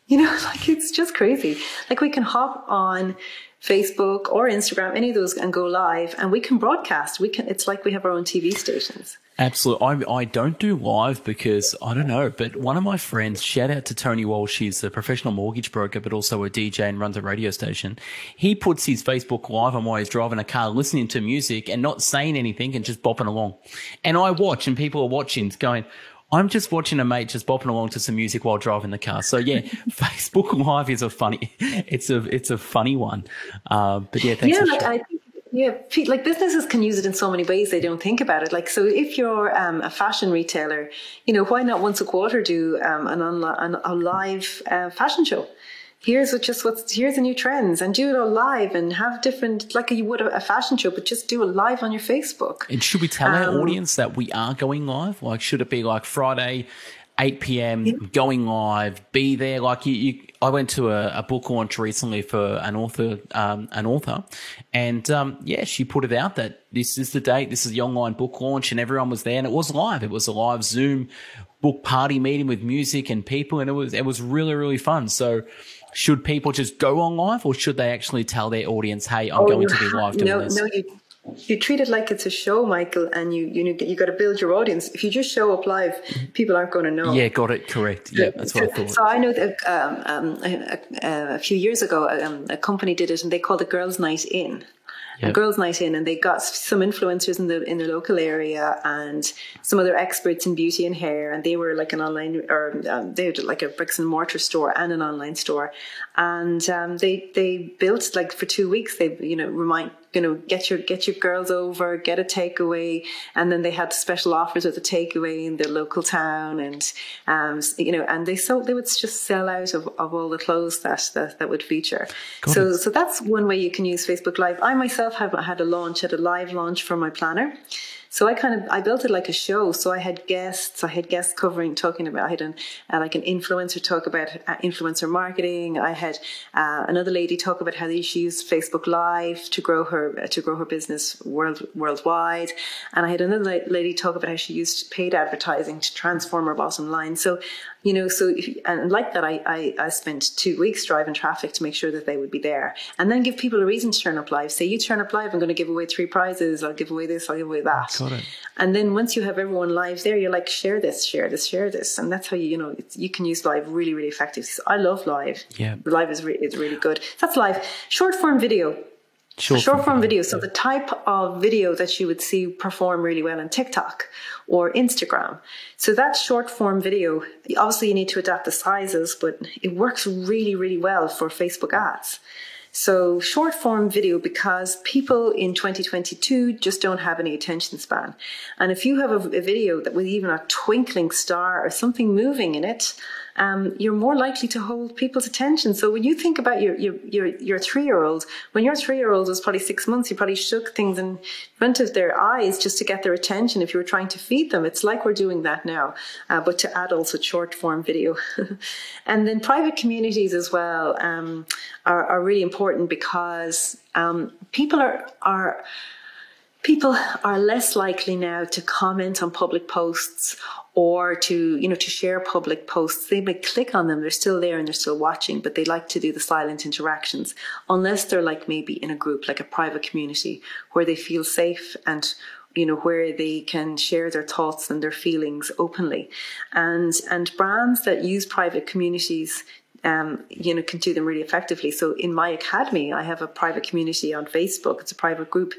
S2: You know, (laughs) like it's just crazy. Like we can hop on Facebook or Instagram, any of those, and go live, and we can broadcast. We can. It's like we have our own TV stations.
S1: Absolutely. I, I don't do live because I don't know, but one of my friends, shout out to Tony Walsh, he's a professional mortgage broker, but also a DJ and runs a radio station. He puts his Facebook live on while he's driving a car, listening to music and not saying anything and just bopping along. And I watch and people are watching going, I'm just watching a mate just bopping along to some music while driving the car. So yeah, (laughs) Facebook Live is a funny, it's a, it's a funny one. Uh, but yeah, thanks
S2: yeah, like, I think yeah, like businesses can use it in so many ways they don't think about it. Like, so if you're um, a fashion retailer, you know, why not once a quarter do um, an, online, a live uh, fashion show? Here's what just what's here's the new trends and do it all live and have different like you would a fashion show, but just do it live on your Facebook.
S1: And should we tell um, our audience that we are going live? Like, should it be like Friday? 8 p.m. Yeah. going live, be there. Like you, you I went to a, a, book launch recently for an author, um, an author, and um, yeah, she put it out that this is the date, this is the online book launch, and everyone was there, and it was live. It was a live Zoom book party meeting with music and people, and it was it was really really fun. So. Should people just go on live, or should they actually tell their audience, "Hey, I'm oh, going to be live doing
S2: no,
S1: this"?
S2: No, you you treat it like it's a show, Michael, and you you you got to build your audience. If you just show up live, people aren't going to know.
S1: Yeah, got it. Correct. Yeah, that's what I thought.
S2: So I know that um, um, a, a, few years ago, um, a company did it, and they called it Girls' Night In yep. a girls' night in, and they got some influencers in the in the local area and some other experts in beauty and hair, and they were like an online or um, they had like a bricks and mortar store and an online store, and um, they they built like for two weeks. They you know remind you know, get your get your girls over, get a takeaway, and then they had special offers with a takeaway in the local town, and um, you know, and they sold they would just sell out of, of all the clothes that that, that would feature. Got so it. so that's one way you can use Facebook Live. I myself have had a launch, had a live launch for my planner. So I kind of I built it like a show. So I had guests. I had guests covering, talking about. I had an uh, like an influencer talk about uh, influencer marketing. I had uh, another lady talk about how she used Facebook Live to grow her uh, to grow her business world worldwide. And I had another lady talk about how she used paid advertising to transform her bottom line. So you know, so and like that, I, I, I spent two weeks driving traffic to make sure that they would be there and then give people a reason to turn up live. Say, you turn up live, I'm going to give away three prizes. I'll give away this, I'll give away that. Got it. And then once you have everyone live there, you're like, share this, share this, share this. And that's how you, you know, you can use live really, really effectively. So I love live.
S1: Yeah.
S2: Live is, re- is really good. That's live. Short form video Short, short form video. So the type of video that you would see perform really well on TikTok or Instagram. So that short form video, obviously you need to adapt the sizes, but it works really, really well for Facebook ads. So short form video because people in 2022 just don't have any attention span. And if you have a, a video that with even a twinkling star or something moving in it, um, you're more likely to hold people's attention. So when you think about your your your, your three year old, when your three year old was probably six months, you probably shook things in front of their eyes just to get their attention. If you were trying to feed them, it's like we're doing that now, uh, but to adults with short form video, (laughs) and then private communities as well um, are, are really important because um, people are are people are less likely now to comment on public posts or to you know to share public posts. They may click on them they're still there and they're still watching but they like to do the silent interactions unless they're like maybe in a group like a private community where they feel safe and you know where they can share their thoughts and their feelings openly. And and brands that use private communities um, you know, can do them really effectively. So in my academy, I have a private community on Facebook. It's a private group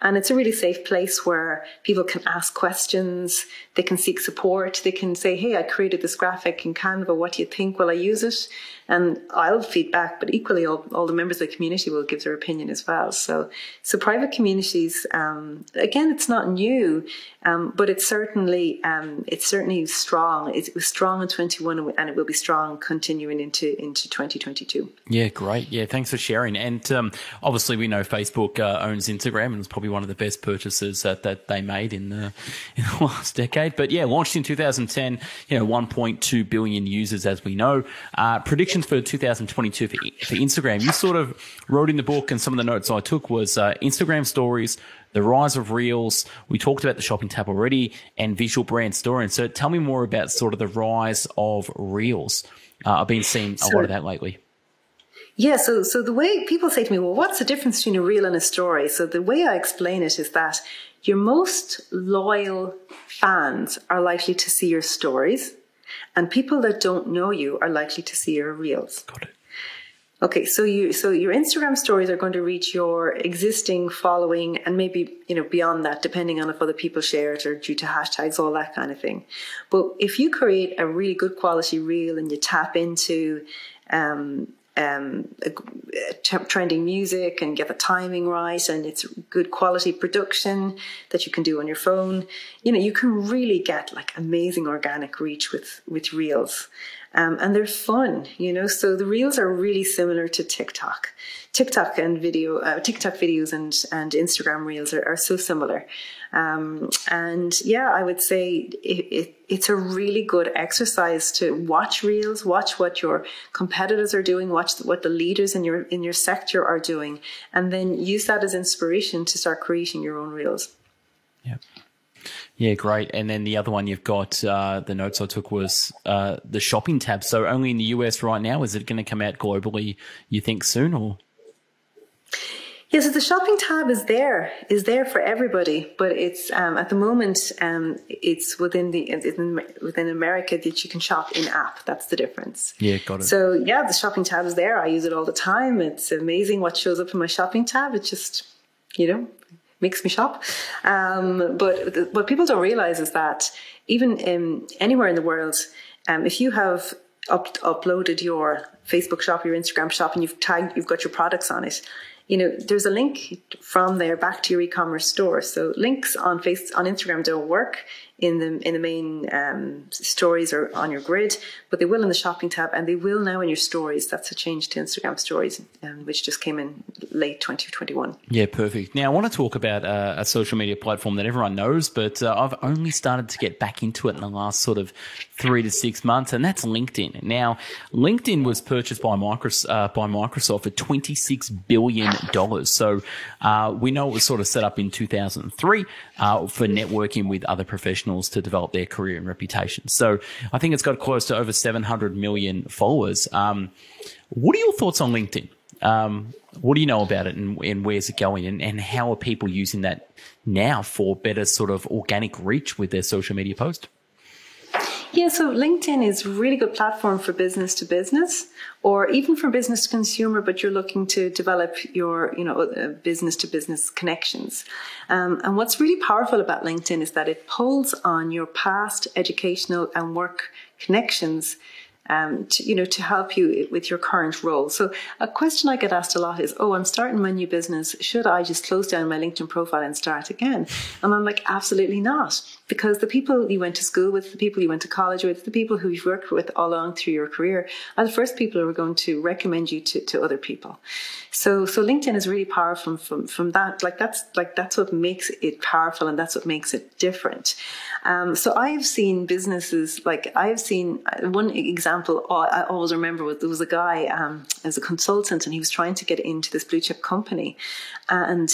S2: and it's a really safe place where people can ask questions, they can seek support, they can say, Hey, I created this graphic in Canva. What do you think? Will I use it? And I'll feedback, but equally all, all the members of the community will give their opinion as well. So, so private communities, um, again, it's not new, um, but it's certainly, um, it's certainly strong. It, was strong in 21 and it will be strong continuing into, into 2022.
S1: Yeah, great. Yeah, thanks for sharing. And um, obviously, we know Facebook uh, owns Instagram and it's probably one of the best purchases that, that they made in the, in the (laughs) last decade. But yeah, launched in 2010, you know, 1.2 billion users, as we know. Uh, predictions for 2022 for, for Instagram. You sort of wrote in the book, and some of the notes I took was uh, Instagram stories, the rise of Reels. We talked about the shopping tab already, and visual brand story. so, tell me more about sort of the rise of Reels. Uh, I've been seeing a lot of that lately.
S2: Yeah, so so the way people say to me, well, what's the difference between a reel and a story? So the way I explain it is that your most loyal fans are likely to see your stories, and people that don't know you are likely to see your reels.
S1: Got it.
S2: Okay, so you so your Instagram stories are going to reach your existing following and maybe you know beyond that, depending on if other people share it or due to hashtags, all that kind of thing. But if you create a really good quality reel and you tap into um, um, trending music and get the timing right and it's good quality production that you can do on your phone you know you can really get like amazing organic reach with with reels um, and they're fun, you know. So the reels are really similar to TikTok. TikTok and video, uh, TikTok videos and and Instagram reels are, are so similar. Um, and yeah, I would say it, it, it's a really good exercise to watch reels, watch what your competitors are doing, watch what the leaders in your in your sector are doing, and then use that as inspiration to start creating your own reels.
S1: Yeah. Yeah, great. And then the other one you've got, uh, the notes I took was uh, the shopping tab. So only in the US right now. Is it going to come out globally, you think, soon or?
S2: Yeah, so the shopping tab is there, is there for everybody, but it's um, at the moment um, it's within the within America that you can shop in app. That's the difference.
S1: Yeah, got it.
S2: So yeah, the shopping tab is there. I use it all the time. It's amazing what shows up in my shopping tab. It just you know makes me shop. Um, but what people don't realize is that even in, anywhere in the world, um, if you have up, uploaded your Facebook shop, your Instagram shop, and you've tagged, you've got your products on it, you know, there's a link from there back to your e-commerce store. So links on face on Instagram don't work in the in the main um, stories or on your grid, but they will in the shopping tab, and they will now in your stories. That's a change to Instagram stories, um, which just came in late 2021.
S1: Yeah, perfect. Now I want to talk about uh, a social media platform that everyone knows, but uh, I've only started to get back into it in the last sort of three to six months, and that's LinkedIn. Now, LinkedIn was purchased by Microsoft, uh, by Microsoft for 26 billion dollars. So uh, we know it was sort of set up in 2003 uh, for networking with other professionals to develop their career and reputation. So I think it's got close to over 700 million followers. Um, what are your thoughts on LinkedIn? Um, what do you know about it and, and where's it going and, and how are people using that now for better sort of organic reach with their social media post?
S2: Yeah, so LinkedIn is a really good platform for business to business or even for business to consumer, but you're looking to develop your, you know, uh, business to business connections. Um, and what's really powerful about LinkedIn is that it pulls on your past educational and work connections um, to, you know, to help you with your current role. So a question I get asked a lot is, oh, I'm starting my new business. Should I just close down my LinkedIn profile and start again? And I'm like, absolutely not. Because the people you went to school with, the people you went to college with, the people who you've worked with all along through your career are the first people who are going to recommend you to, to other people. So, so LinkedIn is really powerful from, from that. Like that's, like that's what makes it powerful and that's what makes it different. Um, so I have seen businesses, like I have seen uh, one example I always remember was there was a guy um, as a consultant and he was trying to get into this blue chip company and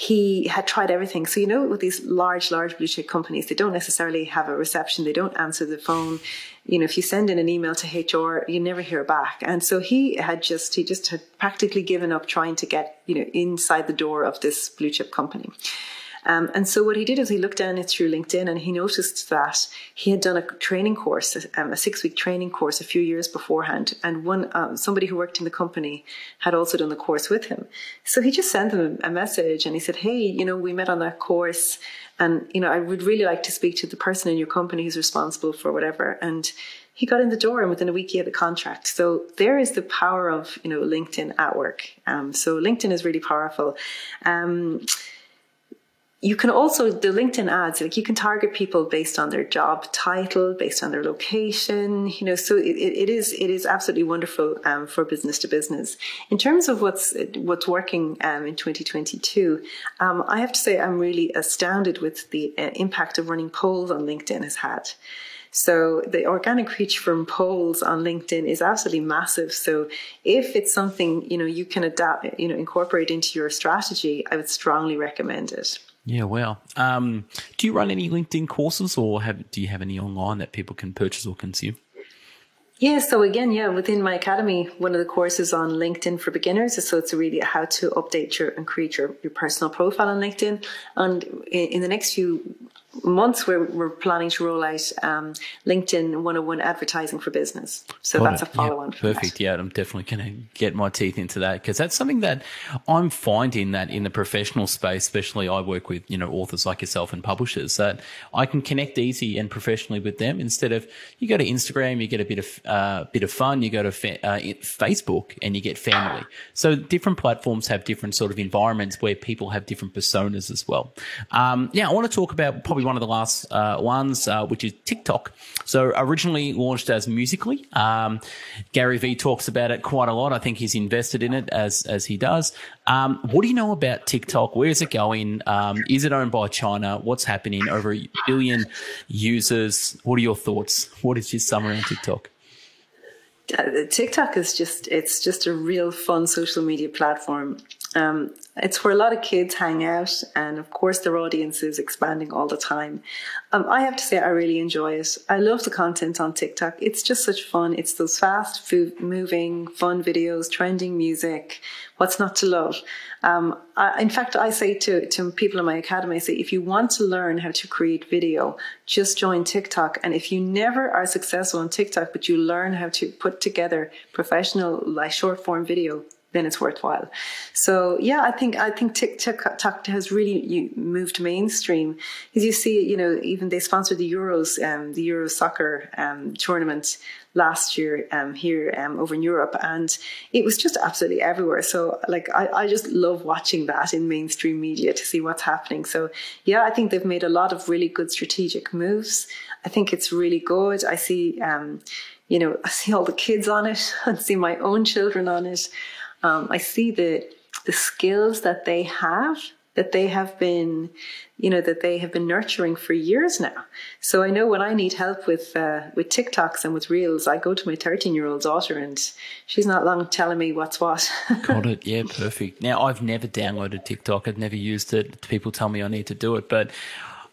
S2: he had tried everything. So, you know, with these large, large blue chip companies, they don't necessarily have a reception. They don't answer the phone. You know, if you send in an email to HR, you never hear back. And so he had just, he just had practically given up trying to get, you know, inside the door of this blue chip company. Um, and so what he did is he looked down it through LinkedIn and he noticed that he had done a training course, um, a six week training course a few years beforehand. And one, um, somebody who worked in the company had also done the course with him. So he just sent them a message and he said, Hey, you know, we met on that course and, you know, I would really like to speak to the person in your company who's responsible for whatever. And he got in the door and within a week he had the contract. So there is the power of, you know, LinkedIn at work. Um, so LinkedIn is really powerful. Um, you can also the linkedin ads like you can target people based on their job title based on their location you know so it, it is it is absolutely wonderful um, for business to business in terms of what's what's working um, in 2022 um, i have to say i'm really astounded with the uh, impact of running polls on linkedin has had so the organic reach from polls on LinkedIn is absolutely massive. So if it's something, you know, you can adapt, you know, incorporate into your strategy, I would strongly recommend it.
S1: Yeah, well, um, do you run any LinkedIn courses, or have do you have any online that people can purchase or consume?
S2: Yeah, so again, yeah, within my academy, one of the courses on LinkedIn for beginners. Is so it's really how to update your and create your, your personal profile on LinkedIn. And in the next few months we're, we're planning to roll out um, LinkedIn 101 advertising for business. So Got that's it. a follow on.
S1: Yeah, perfect.
S2: That.
S1: Yeah, I'm definitely going to get my teeth into that because that's something that I'm finding that in the professional space, especially I work with, you know, authors like yourself and publishers that I can connect easy and professionally with them instead of you go to Instagram, you get a bit of, uh, bit of fun, you go to fa- uh, Facebook and you get family. So different platforms have different sort of environments where people have different personas as well. Um, now I want to talk about probably one of the last uh, ones, uh, which is TikTok. So originally launched as Musical.ly. Um, Gary Vee talks about it quite a lot. I think he's invested in it as as he does. Um, what do you know about TikTok? Where is it going? Um, is it owned by China? What's happening? Over a billion users. What are your thoughts? What is your summary on TikTok?
S2: Uh, TikTok is just it's just a real fun social media platform. Um, it's where a lot of kids hang out, and of course, their audience is expanding all the time. Um, I have to say, I really enjoy it. I love the content on TikTok. It's just such fun. It's those fast, food, moving, fun videos, trending music. What's not to love? Um, I, in fact, I say to, to people in my academy, I say, if you want to learn how to create video, just join TikTok. And if you never are successful on TikTok, but you learn how to put together professional, like short form video, then it's worthwhile. So yeah, I think I think TikTok has really moved mainstream. As you see, you know, even they sponsored the Euros, um, the Euro soccer um, tournament last year um, here um, over in Europe, and it was just absolutely everywhere. So like I, I just love watching that in mainstream media to see what's happening. So yeah, I think they've made a lot of really good strategic moves. I think it's really good. I see. Um, you know, I see all the kids on it. (laughs) I see my own children on it. Um, I see the the skills that they have that they have been you know that they have been nurturing for years now. So i know when i need help with uh, with tiktoks and with reels i go to my 13 year old daughter and she's not long telling me what's what. (laughs)
S1: Got it. Yeah perfect. Now i've never downloaded tiktok. I've never used it. People tell me i need to do it but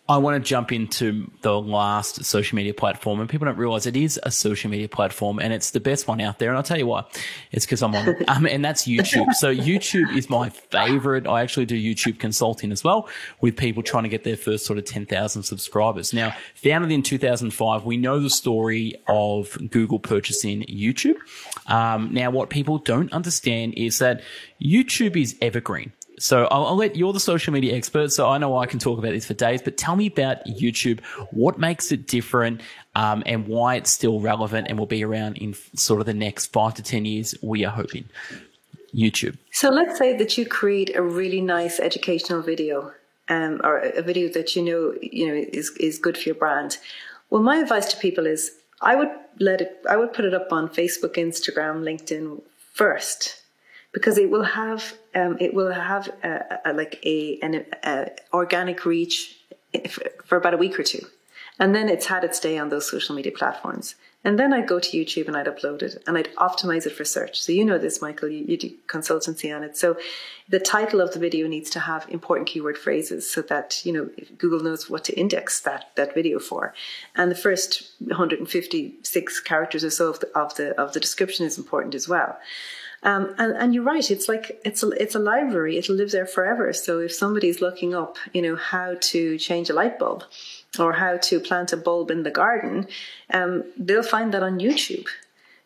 S1: I want to jump into the last social media platform, and people don't realize it is a social media platform, and it's the best one out there. And I'll tell you why. It's because I'm on, (laughs) um, and that's YouTube. So YouTube is my favorite. I actually do YouTube consulting as well with people trying to get their first sort of 10,000 subscribers. Now, founded in 2005, we know the story of Google purchasing YouTube. Um, now, what people don't understand is that YouTube is evergreen. So I'll, I'll, let you're the social media expert, so I know I can talk about this for days. But tell me about YouTube. What makes it different, um, and why it's still relevant and will be around in sort of the next five to ten years? We are hoping. YouTube.
S2: So let's say that you create a really nice educational video, um, or a video that you know you know is is good for your brand. Well, my advice to people is I would let it. I would put it up on Facebook, Instagram, LinkedIn first because it will have um, it will have a, a, like a an a organic reach for about a week or two, and then it's had its day on those social media platforms. And then I'd go to YouTube and I'd upload it and I'd optimize it for search. So you know this, Michael, you, you do consultancy on it. So the title of the video needs to have important keyword phrases so that, you know, Google knows what to index that, that video for. And the first 156 characters or so of the, of the, of the description is important as well. Um, and, and you're right. It's like it's a it's a library. It'll live there forever. So if somebody's looking up, you know, how to change a light bulb or how to plant a bulb in the garden, um, they'll find that on YouTube.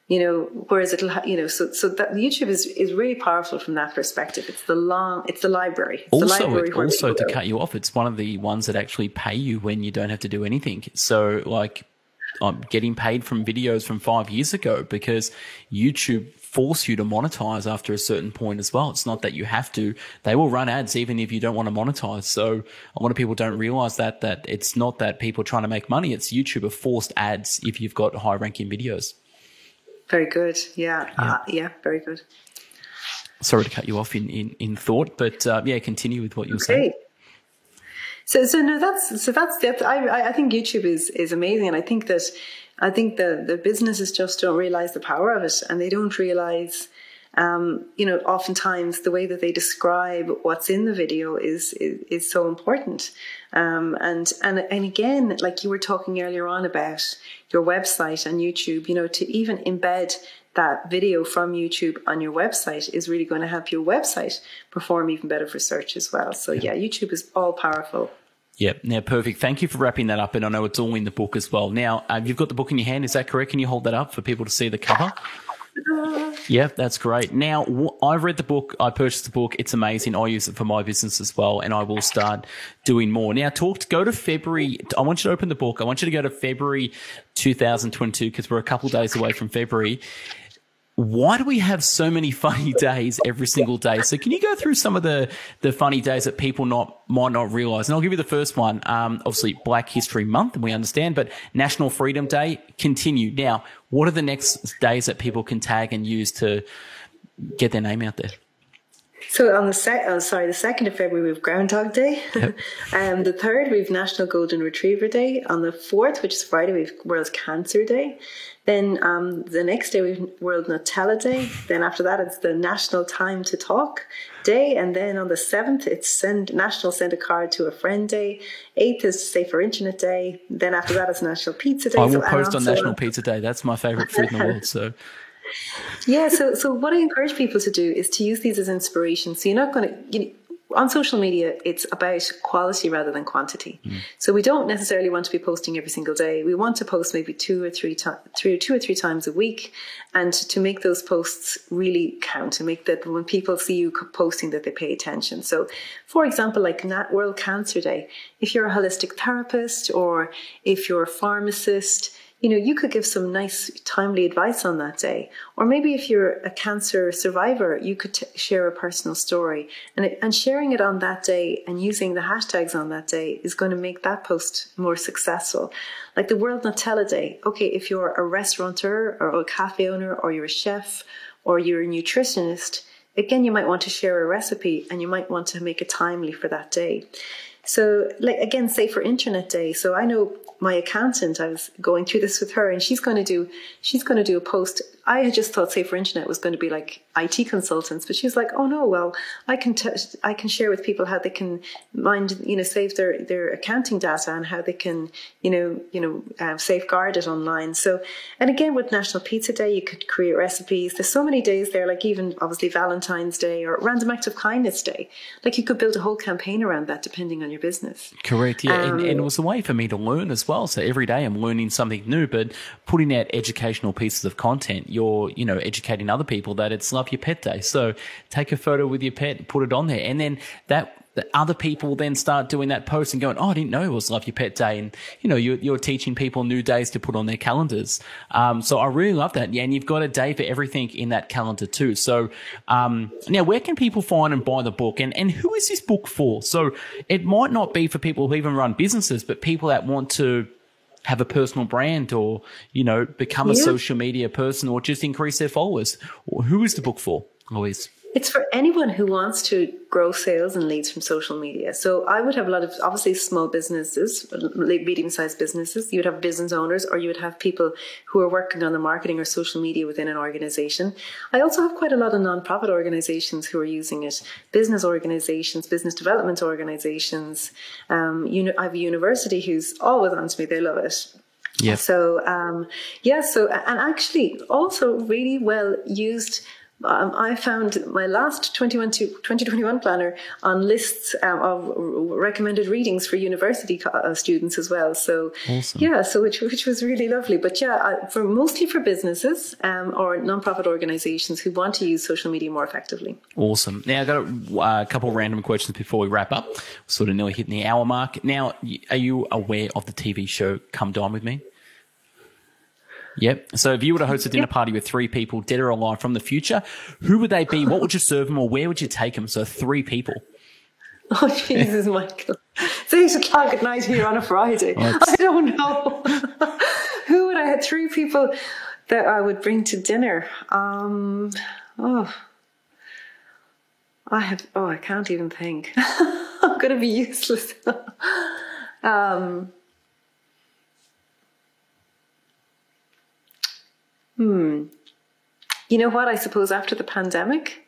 S2: You know, whereas it'll, you know, so so that YouTube is is really powerful from that perspective. It's the long, it's the library. It's
S1: also,
S2: the library
S1: also to cut you off, it's one of the ones that actually pay you when you don't have to do anything. So, like, um, getting paid from videos from five years ago because YouTube force you to monetize after a certain point as well. It's not that you have to. They will run ads even if you don't want to monetize. So a lot of people don't realize that, that it's not that people are trying to make money. It's YouTube have forced ads if you've got high ranking videos.
S2: Very good. Yeah. Yeah. Uh, yeah. Very good.
S1: Sorry to cut you off in, in, in thought, but uh, yeah, continue with what you were okay. saying.
S2: So, so no, that's so that's that. I I think YouTube is is amazing, and I think that I think the, the businesses just don't realize the power of it and they don't realize, um, you know, oftentimes the way that they describe what's in the video is, is, is so important. Um, and, and, and again, like you were talking earlier on about your website and YouTube, you know, to even embed that video from YouTube on your website is really going to help your website perform even better for search as well. So yeah, YouTube is all powerful.
S1: Yeah, now perfect. Thank you for wrapping that up. And I know it's all in the book as well. Now, uh, you've got the book in your hand. Is that correct? Can you hold that up for people to see the cover? Yeah, that's great. Now, I've read the book. I purchased the book. It's amazing. I use it for my business as well, and I will start doing more. Now, talk. To, go to February. I want you to open the book. I want you to go to February 2022 because we're a couple days away from February why do we have so many (laughs) funny days every single day? So can you go through some of the, the funny days that people not might not realize? And I'll give you the first one. Um, obviously Black History Month, and we understand, but National Freedom Day continue. Now, what are the next days that people can tag and use to get their name out there?
S2: So on the sec- oh, sorry, the second of February we have Groundhog Day. Yep. (laughs) um, the third we have National Golden Retriever Day. On the fourth, which is Friday, we have World Cancer Day. Then um, the next day we have World Nutella Day. Then after that it's the National Time to Talk Day, and then on the seventh it's send National Send a Card to a Friend Day. Eighth is Safer Internet Day. Then after that it's National Pizza Day.
S1: I will so, post on National Pizza Day. That's my favorite food in the world. So (laughs)
S2: yeah, so so what I encourage people to do is to use these as inspiration. So you're not going to you know, on social media, it's about quality rather than quantity. Mm. So we don't necessarily want to be posting every single day. We want to post maybe two or three, to- three, two or three times a week, and to make those posts really count, and make that when people see you posting, that they pay attention. So, for example, like Nat World Cancer Day, if you're a holistic therapist or if you're a pharmacist you know, you could give some nice, timely advice on that day. Or maybe if you're a cancer survivor, you could t- share a personal story. And, it, and sharing it on that day and using the hashtags on that day is going to make that post more successful. Like the World Nutella Day. Okay, if you're a restaurateur or a cafe owner or you're a chef or you're a nutritionist, again, you might want to share a recipe and you might want to make it timely for that day. So, like again, Safer Internet Day. So I know my accountant, I was going through this with her, and she's going to do she's going to do a post. I had just thought Safer Internet was going to be like IT consultants, but she's like, oh no, well, I can t- I can share with people how they can mind you know save their their accounting data and how they can you know you know uh, safeguard it online. So, and again with National Pizza Day, you could create recipes. There's so many days there, like even obviously Valentine's Day or Random Act of Kindness Day. Like you could build a whole campaign around that depending on your business.
S1: Correct. Yeah, um, and, and it was a way for me to learn as well. So every day I'm learning something new, but putting out educational pieces of content, you're, you know, educating other people that it's Love Your Pet Day. So take a photo with your pet, put it on there. And then that other people then start doing that post and going, Oh, I didn't know it was Love Your Pet Day. And, you know, you're, you're teaching people new days to put on their calendars. Um, so I really love that. Yeah. And you've got a day for everything in that calendar too. So, um, now where can people find and buy the book and, and who is this book for? So it might not be for people who even run businesses, but people that want to have a personal brand or, you know, become a social media person or just increase their followers. Who is the book for, Louise?
S2: It's for anyone who wants to grow sales and leads from social media. So I would have a lot of obviously small businesses, medium sized businesses. You would have business owners or you would have people who are working on the marketing or social media within an organization. I also have quite a lot of nonprofit organizations who are using it, business organizations, business development organizations. Um, you know, I have a university who's always on to me. They love it. Yeah. So, um, yeah, so, and actually also really well used um, I found my last 21 to 2021 planner on lists um, of recommended readings for university uh, students as well. So awesome. yeah, so which which was really lovely. But yeah, for mostly for businesses um, or nonprofit organizations who want to use social media more effectively.
S1: Awesome. Now I got a, uh, couple random questions before we wrap up. sort of nearly hitting the hour mark. Now, are you aware of the TV show Come Dine with Me? Yep. So if you were to host a dinner party with three people, dead or alive from the future, who would they be? What would you serve them or where would you take them? So three people. (laughs)
S2: Oh, Jesus, Michael. It's eight o'clock at night here on a Friday. I don't know. (laughs) who would I have? Three people that I would bring to dinner. Um, oh. I have, oh, I can't even think. (laughs) I'm going to be useless. um, Hmm. You know what? I suppose after the pandemic,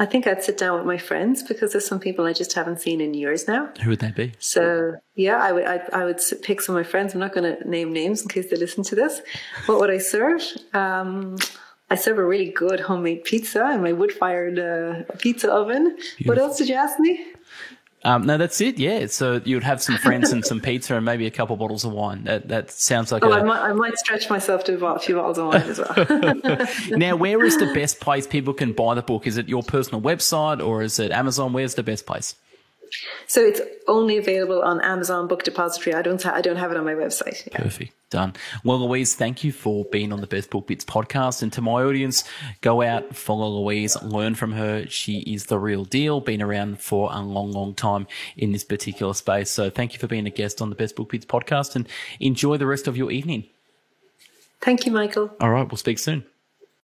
S2: I think I'd sit down with my friends because there's some people I just haven't seen in years now.
S1: Who would they be?
S2: So yeah, I would I, I would pick some of my friends. I'm not going to name names in case they listen to this. What would I serve? Um, I serve a really good homemade pizza in my wood-fired uh, pizza oven. Beautiful. What else did you ask me?
S1: Um, no, that's it. Yeah. So you'd have some friends and some pizza and maybe a couple bottles of wine. That that sounds like.
S2: Oh,
S1: a...
S2: I might I might stretch myself to a few bottles of wine as well. (laughs) (laughs)
S1: now, where is the best place people can buy the book? Is it your personal website or is it Amazon? Where's the best place?
S2: So it's only available on Amazon Book Depository. I don't ha- I don't have it on my website.
S1: Yeah. Perfect. Done. Well, Louise, thank you for being on the Best Book Bits podcast. And to my audience, go out, follow Louise, learn from her. She is the real deal, been around for a long, long time in this particular space. So thank you for being a guest on the Best Book Bits podcast and enjoy the rest of your evening.
S2: Thank you, Michael.
S1: All right. We'll speak soon.